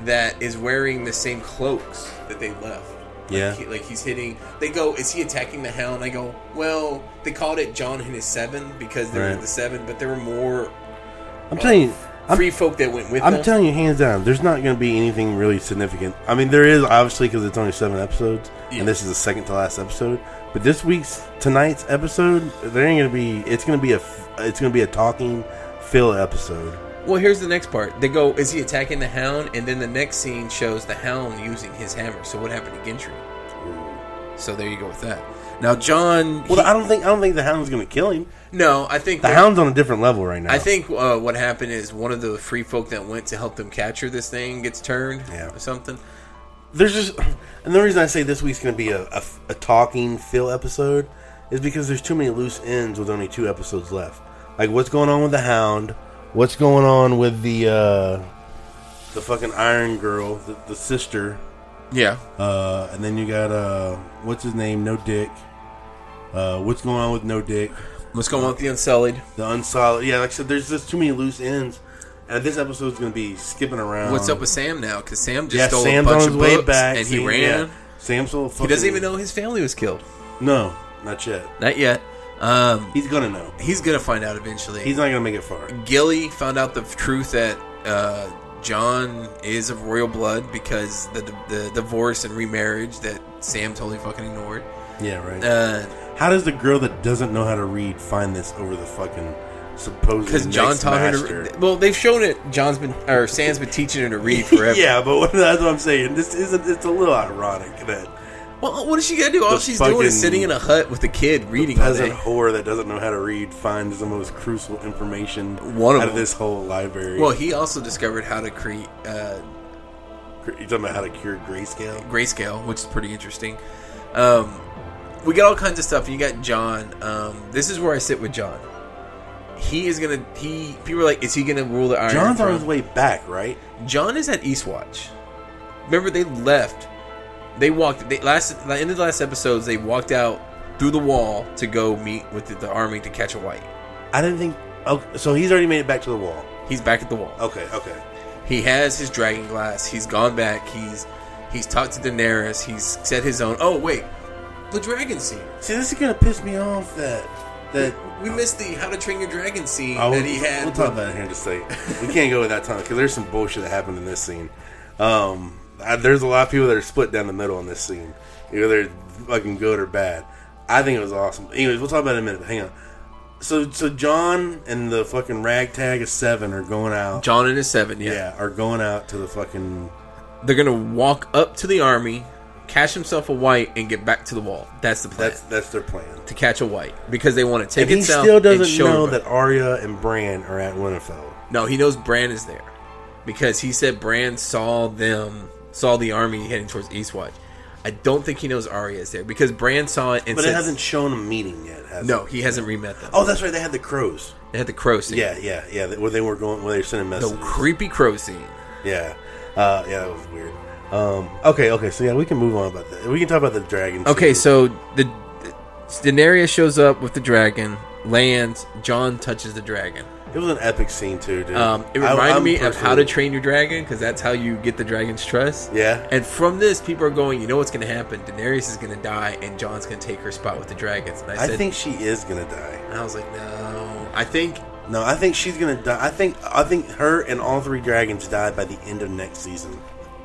that is wearing the same cloaks that they left. Like, Yeah. he- like he's hitting. They go, is he attacking the Hound? I go, well, they called it Jon and his seven because they were Right. the seven, but there were more I'm telling you, I'm, free folk that went with I'm them. telling you, hands down, there's not going to be anything really significant. I mean, there is obviously because it's only seven episodes, Yeah. and this is the second to last episode. But this week's tonight's episode, there ain't going to be. It's going to be a. It's going to be a talking fill episode. Well, here's the next part. They go, is he attacking the Hound? And then the next scene shows the Hound using his hammer. So what happened to Gendry? So there you go with that. Now, Jon. Well, he- I don't think I don't think the Hound's going to kill him. no, I think The that- Hound's on a different level right now. I think uh, what happened is one of the free folk that went to help them capture this thing gets turned Yeah. or something. there's just, and the reason I say this week's going to be a, a, a talking fill episode is because there's too many loose ends with only two episodes left. Like what's going on with the Hound, what's going on with the uh, the fucking Iron Girl, the, the sister, Yeah. uh, and then you got uh, what's his name, No Dick. Uh, what's going on with No Dick? What's going on with the Unsullied? The Unsolid. Yeah, like I said, there's just too many loose ends. And this episode's going to be skipping around. What's up with Sam now? Because Sam just Yeah, stole Sam's a bunch on his of way books back. and he Sam- ran. yeah. Sam's still He doesn't even know his family was killed. No, not yet. Not yet. Um, He's gonna know. he's gonna find out eventually. He's not gonna make it far. Gilly found out the truth that uh, Jon is of royal blood because the, the divorce and remarriage that Sam totally fucking ignored. Yeah, right. Uh, how does the girl that doesn't know how to read find this over the fucking supposed? Because Jon taught master? her to. Well, they've shown it. Jon's been or Sam's been teaching her to read [LAUGHS] forever. yeah, but what, [LAUGHS] that's what I'm saying. This isn't. It's a little ironic that Well, what is she gonna do? All The she's doing is fucking sitting in a hut with a kid reading all peasant day. whore that doesn't know how to read finds the most crucial information One of out of them. this whole library. Well, he also discovered how to create uh, you talking about how to cure grayscale? grayscale, which is pretty interesting. Um, we got all kinds of stuff. You got Jon. Um, this is where I sit with Jon. He is gonna. He people are like, is he gonna rule the Iron Jon's on Throne? his way back, right? Jon is at Eastwatch. Remember, they left. They walked. They last the end of the last episodes. They walked out through the wall to go meet with the, the army to catch a white. I didn't think. Oh, so he's already made it back to the wall. He's back at the wall. Okay, okay. He has his dragon glass. He's gone back. He's he's talked to Daenerys. He's set his own. Oh wait, the dragon scene. See, this is gonna piss me off. That that We missed the How to Train Your Dragon scene Oh, that he had. we'll talk about it here in a second. we can't go with that time because there's some bullshit that happened in this scene. Um, I, there's a lot of people that are split down the middle in this scene. Either fucking good or bad. I think it was awesome. Anyways, we'll talk about it in a minute. Hang on. So, so Jon and the fucking ragtag of seven are going out. Jon and his seven. Yeah. yeah, are going out to the fucking. they're gonna walk up to the army, catch himself a white, and get back to the wall. That's the plan. That's that's their plan. to catch a white because they want to take And he it south still doesn't show know that Arya and Bran are at Winterfell. No, he knows Bran is there because he said Bran saw them, saw the army heading towards Eastwatch. I don't think he knows Arya is there because Bran saw it and But said, it hasn't shown a meeting yet. Has No, it? he hasn't re-met them. Oh, that's right. They had the crows. They had the crow scene. Yeah, yeah, yeah. Where they were going, where they were sending messages. The creepy crow scene. Yeah, uh, yeah, that was weird. Um, okay, okay, so yeah, we can move on about that. We can talk about the dragon. Okay, so the Daenerys shows up with the dragon, lands. Jon touches the dragon. It was an epic scene too, dude. Um, it reminded I'm me of How to Train Your Dragon because that's how you get the dragon's trust. Yeah, And from this, people are going, you know what's going to happen? Daenerys is going to die, and Jon's going to take her spot with the dragons. And I I said, think she is gonna die. and I was like, no. I think No, I think she's gonna die. I think I think her and all three dragons die by the end of next season.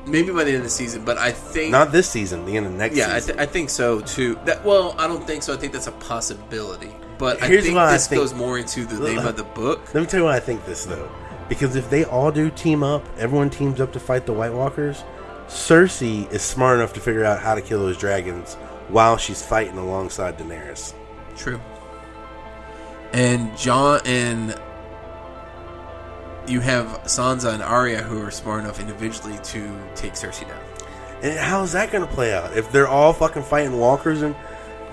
maybe by the end of the season, but I think Not this season, the end of next Yeah, I, season. th- I think so too. That well, I don't think so. I think that's a possibility. But Here's I think why I this think- goes more into the name uh, of the book. Let me tell you why I think this though, because if they all do team up, everyone teams up to fight the White Walkers. Cersei is smart enough to figure out how to kill those dragons while she's fighting alongside Daenerys. True. And Jon and you have Sansa and Arya who are smart enough individually to take Cersei down. And how's that going to play out if they're all fucking fighting walkers and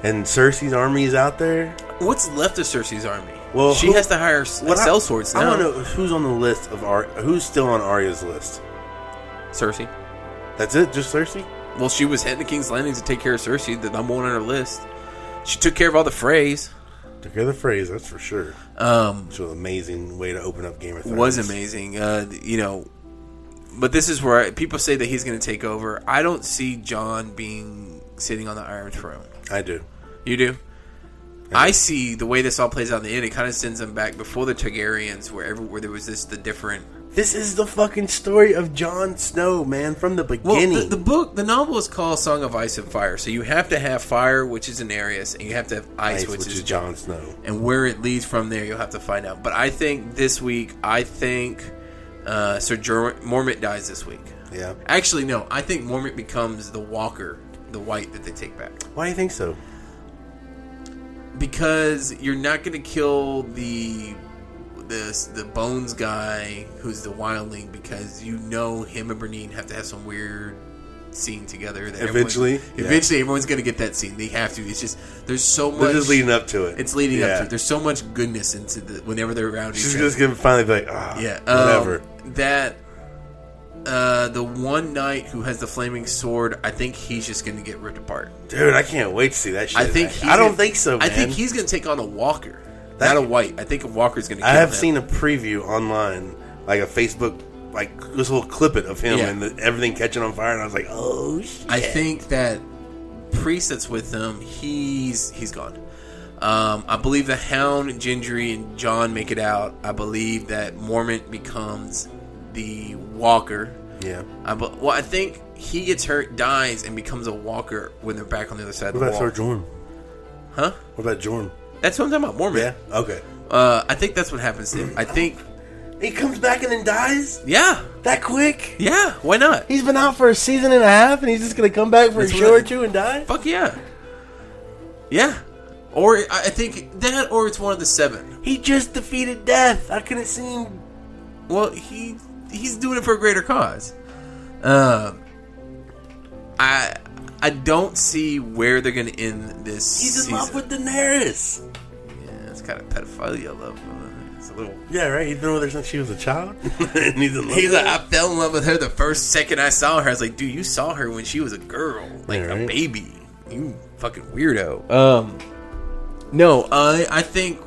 and Cersei's army is out there? What's left of Cersei's army? Well, she who- has to hire What I- sellswords I now. want to know who's on the list of Ar- who's still on Arya's list. Cersei. That's it, just Cersei. Well, she was heading to King's Landing to take care of Cersei, the number one on her list. She took care of all the Freys. Took care of the Freys, that's for sure. Um, was an amazing way to open up Game of Thrones. was amazing. Uh, you know, but this is where I, people say that he's going to take over. I don't see Jon being sitting on the Iron Throne. I do. You do. I see the way this all plays out in the end. It kind of sends them back before the Targaryens, where every, where there was this the different. This is the fucking story of Jon Snow, man, from the Well, beginning. the, the book, the novel is called Song of Ice and Fire. So you have to have fire, which is Daenerys, and you have to have ice, Ice, which, is Jon. Jon Snow. and where it leads from there, you'll have to find out. But I think this week, I think uh, Sir Mormont dies this week. Yeah. Actually, no. I think Mormont becomes the Walker, the White that they take back, Why do you think so? Because you're not going to kill the the the Bones guy who's the Wildling because you know him and Brienne have to have some weird scene together. That everyone- Eventually, yeah. eventually, everyone's going to get that scene. They have to. It's just there's so much. They're just leading up to it. It's leading up to it. There's so much goodness into the whenever they're around She's just gonna finally be like, ah, Yeah, um, whatever. that uh, the one knight who has the flaming sword, I think he's just going to get ripped apart. Dude, I can't wait to see that shit. I think I, he's I don't gonna- think so. Man. I think he's going to take on a Walker, That- not a White. I think a Walker's going to. I have him. seen a preview online, like a Facebook, like this little clip it of him Yeah. and the, everything catching on fire, and I was like, oh shit. I think that priest that's with him, he's he's gone. Um, I believe the Hound, Gendry, and Jon make it out. I believe that Mormont becomes the Walker. yeah. I, be- well, I think he gets hurt, dies, and becomes a walker when they're back on the other side What of the about wall. Sir Jordan? Huh? What about Jorm? That's what I'm talking about, Mormont. Yeah. Okay. Uh, I think that's what happens to him. I think, [CLEARS THROAT] He comes back and then dies yeah, that quick. yeah. Why not? He's been out for a season and a half, and he's just gonna come back for That's a what show I- or two and die. Fuck yeah, yeah. Or I I think that, or it's one of the seven. He just defeated death. I couldn't see him. Well, he he's doing it for a greater cause. Um, I I don't see where they're going to end this. He's in season. love with Daenerys. Yeah, it's kind of pedophilia love. uh, It's a little. Yeah, right. He's been with her since she was a child, [LAUGHS] and he's in love. He's like. I fell in love with her the first second I saw her. I was like, dude, you saw her when she was a girl, like Yeah, a baby. You fucking weirdo. Um, no, I I think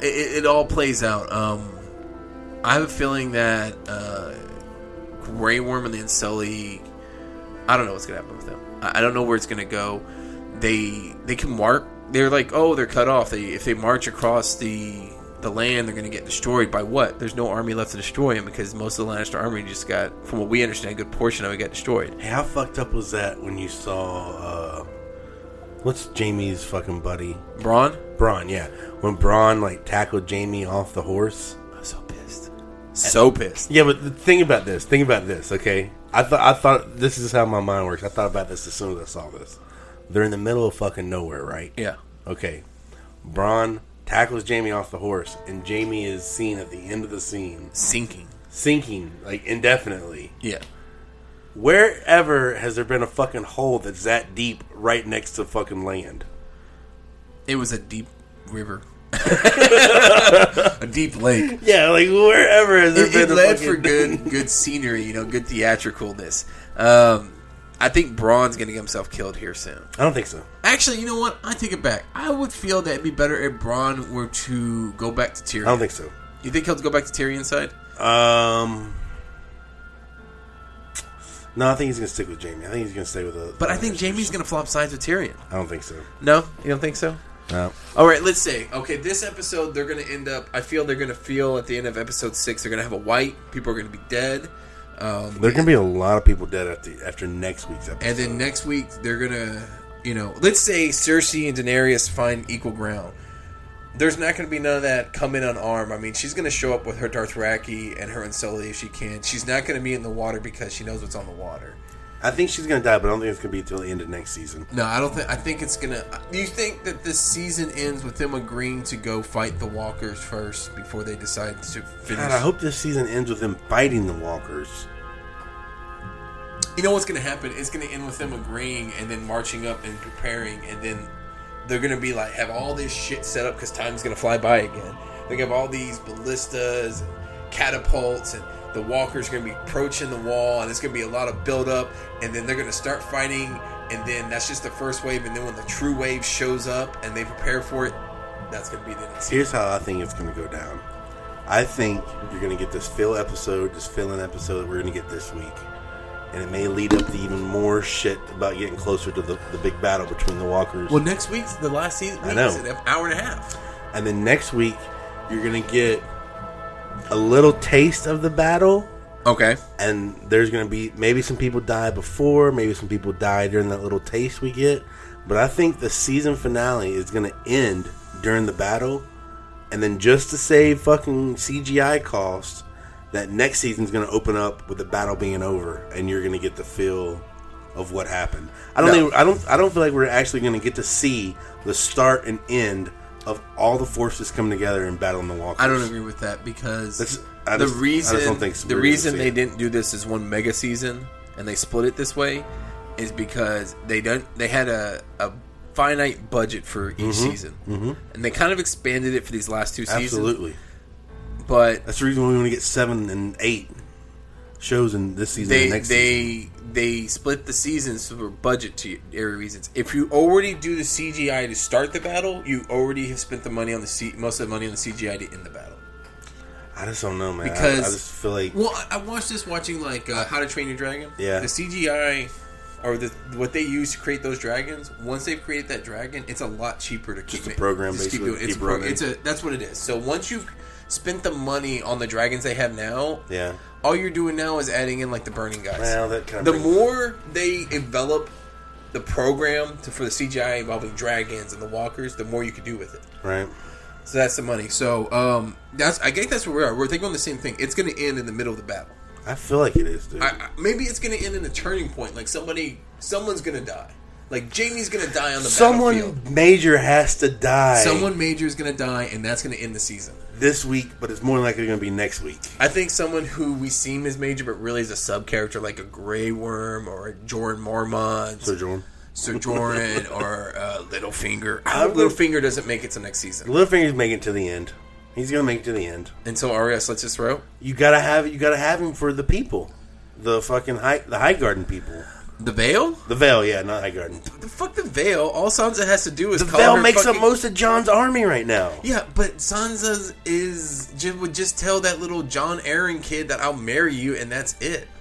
it, it all plays out. Um, I have a feeling that uh, Grey Worm and the Unsullied. I don't know what's gonna happen with them. I, I don't know where it's gonna go. They they can mark. They're like, oh, they're cut off. They if they march across the the land, they're gonna get destroyed by what? There's no army left to destroy them because most of the Lannister army just got, from what we understand, a good portion of it got destroyed. Hey, how fucked up was that when you saw uh what's Jaime's fucking buddy? Bronn, Bronn, yeah. When Bronn like tackled Jaime off the horse. So pissed. Yeah, but the thing about this, think about this, okay? I thought I thought this is how my mind works. I thought about this as soon as I saw this. They're in the middle of fucking nowhere, right? Yeah, Okay. Bronn tackles Jaime off the horse, and Jaime is seen at the end of the scene sinking. sinking like indefinitely. Yeah, Wherever has there been a fucking hole that's that deep right next to fucking land? it was a deep river. [LAUGHS] [LAUGHS] a deep lake. Yeah, like wherever has there It, been it a led fucking- for [LAUGHS] good, good scenery. You know, good theatricalness. Um, I think Bronn's going to get himself killed here soon. I don't think so. Actually, you know what? I take it back. I would feel that it'd be better if Bronn were to go back to Tyrion. I don't think so. You think he'll go back to Tyrion's side? Um, no, I think he's gonna stick with Jaime. I think he's gonna stay with the. But I think Jaime's going to flop sides with Tyrion. I don't think so. No, you don't think so? No. All right, let's say okay. This episode, they're going to end up. I feel they're going to feel at the end of episode six, they're going to have a white. People are going to be dead. Um, There are gonna be a lot of people dead after after next week's episode. and then next week they're gonna, you know, let's say Cersei and Daenerys find equal ground. There's not going to be none of that come in unarmed. I mean, she's going to show up with her Dothraki and her Unsullied if she can. She's not going to be in the water because she knows what's on the water. I think she's gonna die, but I don't think it's gonna be until the end of next season. No, I don't think. I think it's gonna. Do you think that this season ends with them agreeing to go fight the Walkers first before they decide to finish? God, I hope this season ends with them fighting the Walkers. You know what's gonna happen? It's gonna end with them agreeing and then marching up and preparing, and then they're gonna be like have all this shit set up because time's gonna fly by again. They have all these ballistas and catapults, and the walkers are gonna be approaching the wall, and it's gonna be a lot of build up, and then they're gonna start fighting, and then that's just the first wave, and then when the true wave shows up and they prepare for it, that's gonna be the next. Here's how I think it's gonna go down. I think you're gonna get this fill episode, this fill-in episode that we're gonna get this week, and it may lead up to even more shit about getting closer to the, the big battle between the Walkers. Well, next week's the last season. I know. An hour and a half. And then next week, you're gonna get a little taste of the battle, Okay. and there's gonna be maybe some people die before, maybe some people die during that little taste we get. But I think the season finale is gonna end during the battle, and then just to save fucking CGI costs, that next season's gonna open up with the battle being over, and you're gonna get the feel of what happened. I don't No. think I don't I don't feel like we're actually gonna get to see the start and end of all the forces coming together and battling the walkers. I don't agree with that because That's- I the just- reason don't think the reason they it. didn't do this as one mega season and they split it this way is because they don't they had a, a finite budget for each season and they kind of expanded it for these last two seasons. Mm-hmm. Absolutely. but That's the reason we want to get seven and eight shows in this season. they next season. they they split the seasons for budgetary reasons. If you already do the CGI to start the battle, you already have spent the money on the C, most of the money on the CGI to end the battle. I just don't know, man. Because- I, just feel like Well, I I watched this watching like uh, How to Train Your Dragon. Yeah. the CGI or the what they use to create those dragons. Once they've created that dragon, it's a lot cheaper to keep a it- program, just basically, It's, keep a pro- it's a that's what it is. So once you've spent the money on the dragons they have now, yeah. all you're doing now is adding in like the burning guys. Well, that kind of the more they develop the program to, for the CGI involving dragons and the walkers, the more you can do with it. right. So that's the money. So um, that's I guess that's where we are. We're thinking on the same thing. It's going to end in the middle of the battle. I feel like it is, dude. I, I- maybe it's going to end in a turning point. Like somebody, someone's going to die. Like Jaime's to die on the Someone battlefield. major has to die. Someone major is to die, and that's to end the season. this week, but it's more than likely going to be next week. I think someone who we seem as major, but really is a sub character, like a Grey Worm or a Jordan Mormont, So, Jordan, Sir Jordan, [LAUGHS] or uh, Littlefinger. I I hope would- Littlefinger doesn't make it to next season. Littlefinger's making it to the end. He's going to make it to the end. Until Arya slits his throat. You gotta have you gotta have him for the people, the fucking high the Highgarden people. The Vale? The Vale, yeah, not Highgarden. The fuck the Vale? All Sansa has to do is The call Vale makes fucking- up most of Jon's army right now. Yeah, but Sansa is ju- would just tell that little Jon Arryn kid that I'll marry you, and that's it. [SIGHS]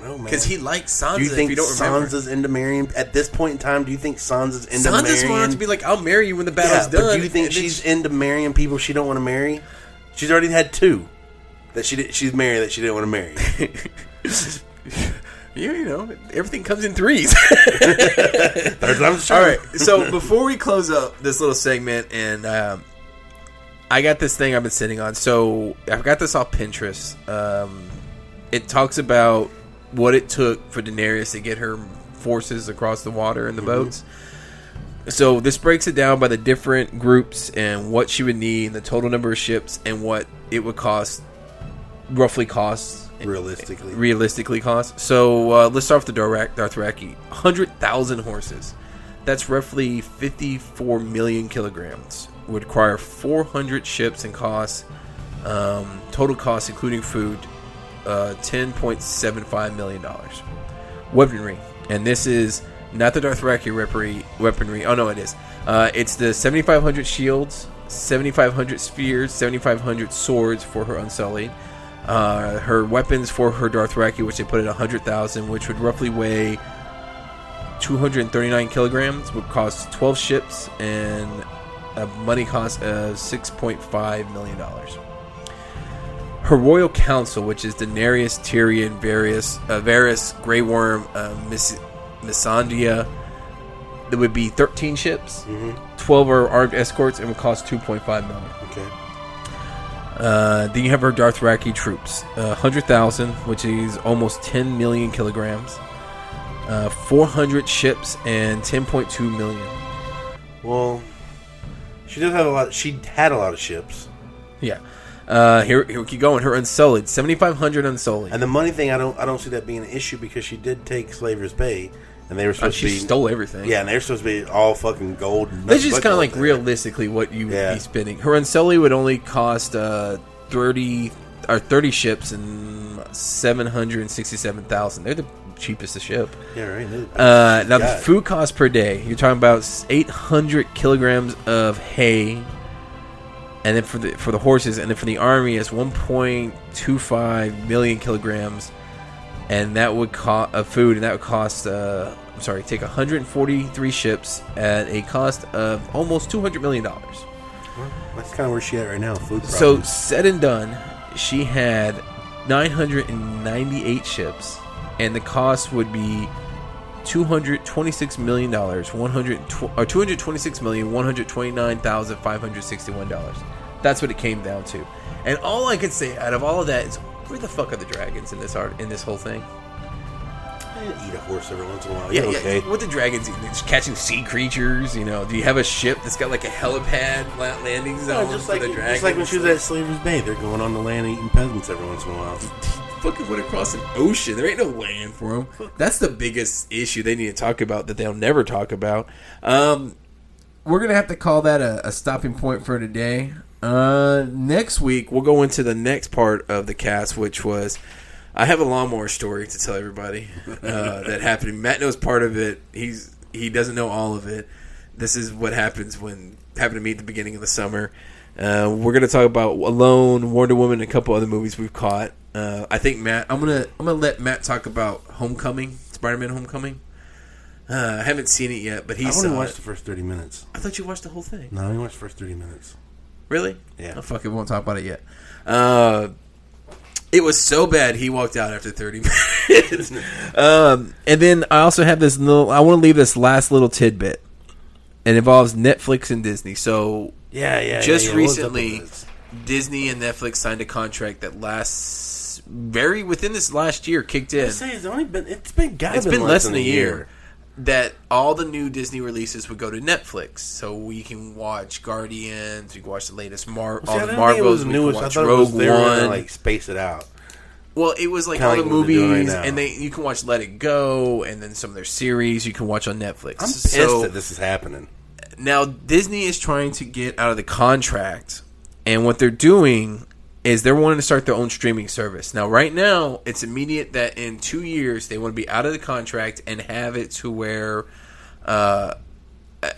No man. Because he likes Sansa. do you think if you don't remember, Sansa's into marrying at this point in time? Do you think Sansa's into marrying? Sansa's marrying? smart to be like, "I'll marry you when the yeah, battle's done." but do you think she's she- into marrying people she don't want to marry? She's already had two that she did, she's married that she didn't want to marry. [LAUGHS] [LAUGHS] you, you know, everything comes in threes. [LAUGHS] All So before we close up this little segment, and um, I got this thing I've been sitting on. So I've got this off Pinterest. Um, it talks about what it took for Daenerys to get her forces across the water in the boats. So this breaks it down by the different groups and what she would need, and the total number of ships, and what it would cost, roughly cost Realistically, realistically cost. So uh, let's start with the Dorak, Dothraki. 100,000 horses, That's roughly 54 million kilograms. Would require 400 ships and cost um, total cost including food uh, 10.75 million dollars. Weaponry, and this is not the Dothraki weaponry. Weaponry. Oh no, it is. Uh, it's the 7,500 shields, 7,500 spears, 7,500 swords for her Unsullied. Uh, her weapons for her Dothraki, which they put at 100,000, which would roughly weigh 239 kilograms, would cost 12 ships and a money cost of 6.5 million dollars. Her royal council, which is Daenerys, Tyrion, Varys, uh, Varys, Grey Worm, uh, Miss, Missandei, there would be 13 ships. 12 are armed escorts and would cost 2.5 million. Uh, then you have her Dothraki troops, uh, 100,000, which is almost 10 million kilograms. Uh, 400 ships and 10.2 million. Well, she does have a lot. She had a lot of ships, Yeah. Uh, here, here we keep going. Her Unsullied, 7,500 Unsullied. and the money thing, I don't, I don't see that being an issue because she did take Slaver's Bay, and they were supposed she to be, stole everything. yeah, and they're supposed to be all fucking gold. and That's just kind of like there. realistically what you would Yeah. be spending. Her Unsullied would only cost uh, 30 or 30 ships and 767,000. They're the cheapest to ship. Yeah, right. Uh, now the food cost per day, you're talking about 800 kilograms of hay, and then for the for the horses, and then for the army is 1.25 million kilograms, and that would cost of food, and that would cost. Uh, I'm sorry, take 143 ships at a cost of almost 200 million dollars. That's kind of where she at right now. Food. So said and done, she had 998 ships, and the cost would be 226 million dollars, 100 or 226 million 129 thousand 561 dollars. That's what it came down to. And all I could say out of all of that is, where the fuck are the dragons in this art in this whole thing? eat a horse every once in a while. Yeah, Yeah, okay. What the dragons? Just catching sea creatures. You know? Do you have a ship that's got like a helipad landing zone No, just for like the dragons? just like when she was at Slaver's Bay, they're going on the land eating peasants every once in a while. [LAUGHS] fucking went across an ocean. There ain't no land for them. That's the biggest issue they need to talk about that they'll never talk about. Um, we're gonna have to call that a, a stopping point for today. Uh, next week we'll go into the next part of the cast, which was I have a lawnmower story to tell everybody uh, [LAUGHS] that happened. Matt knows part of it. He's he doesn't know all of it. This is what happens when happened to me at the beginning of the summer. Uh, we're gonna talk about Alone, Wonder Woman, and a couple other movies we've caught. Uh, I think Matt. I'm gonna I'm gonna let Matt talk about Homecoming, Spider-Man Homecoming. Uh, I haven't seen it yet, but he's. I've only watched it. the first thirty minutes. I thought you watched the whole thing. No, I only watched the first thirty minutes. Really? Yeah. Oh, fuck it, we won't talk about it yet. Uh, it was so bad he walked out after 30 [LAUGHS] minutes. um, and then I also have this little. I want to leave this last little tidbit. It involves Netflix and Disney. So Yeah, yeah. just yeah, yeah. What's up with recently. Disney and Netflix signed a contract that lasts very within this last year. Kicked in. Say it's only been it's been It's been less than a year. That all the new Disney releases would go to Netflix, so we can watch Guardians, we can watch the latest Mar, See, all the didn't think it Marvels, we newest. can watch Rogue was they were gonna, One. like space it out. well, it was like Kinda all the they're right movies, and they you can watch Let It Go, and then some of their series you can watch on Netflix. I'm pissed so that this is happening. now Disney is trying to get out of the contract, and what they're doing is they're wanting to start their own streaming service. Now, right now, it's immediate that in two years they want to be out of the contract and have it to where, uh,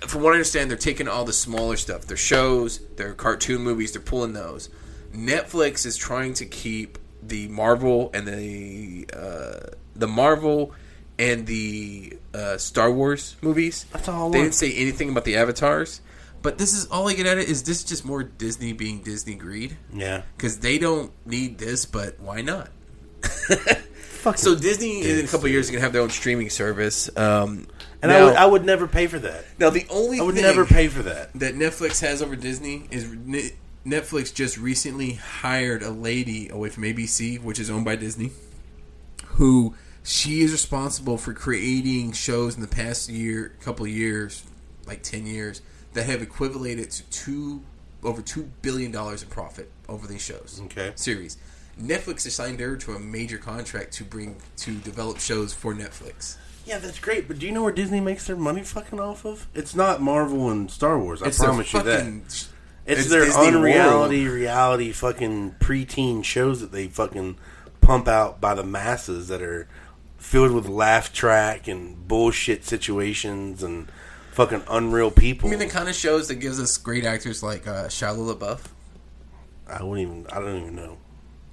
from what I understand, they're taking all the smaller stuff, their shows, their cartoon movies, they're pulling those. Netflix is trying to keep the Marvel and the uh, the Marvel and the uh, Star Wars movies. That's all They didn't say anything about the avatars, but this is all I get at it is this just more Disney being Disney greed Yeah. because they don't need this, but why not? Fuck. So Disney in a couple of years is gonna have their own streaming service. Um, and now, I would I would never pay for that. now the only I would thing never pay for that. that Netflix has over Disney is Netflix just recently hired a lady away from ABC, which is owned by Disney, who she is responsible for creating shows in the past year, couple of years, like ten years, that have equivalated to two over two billion dollars in profit over these shows. Okay. series. Netflix assigned her to a major contract to bring to develop shows for Netflix. Yeah, that's great. But do you know where Disney makes their money fucking off of? It's not Marvel and Star Wars. I It's promise you that. It's, it's their Disney unreality, reality, fucking preteen shows that they fucking pump out by the masses that are filled with laugh track and bullshit situations and fucking unreal people. I mean, the kind of shows that gives us great actors like uh, Shia LaBeouf. I wouldn't even. I don't even know.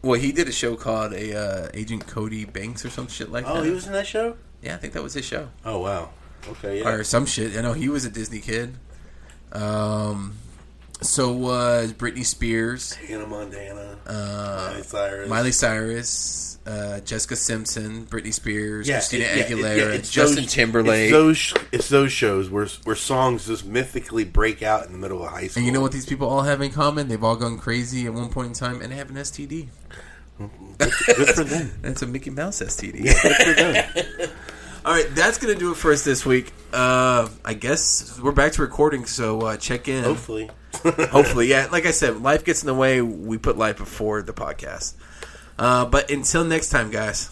Well, he did a show called a uh, Agent Cody Banks or some shit like that. Oh, he was in that show. yeah, I think that was his show Oh wow. Okay. Yeah. or some shit. I know he was a Disney kid. Um, so was Britney Spears, Hannah Montana. uh, Miley Cyrus. Miley Cyrus, uh, Jessica Simpson, Britney Spears, Yeah, Christina it- yeah, it- Aguilera, yeah, Justin those- Timberlake. It's those, it's those shows where where songs just mythically break out in the middle of high school. and you know what these people all have in common? They've all gone crazy at one point in time and have an STD. Good for them. [LAUGHS] That's a Mickey Mouse STD. Good for them. [LAUGHS] All right, that's gonna do it for us this week. Uh, I guess we're back to recording, so uh, check in. Hopefully. [LAUGHS] Hopefully, yeah. Like I said, life gets in the way. We put life before the podcast. Uh, but until next time, guys.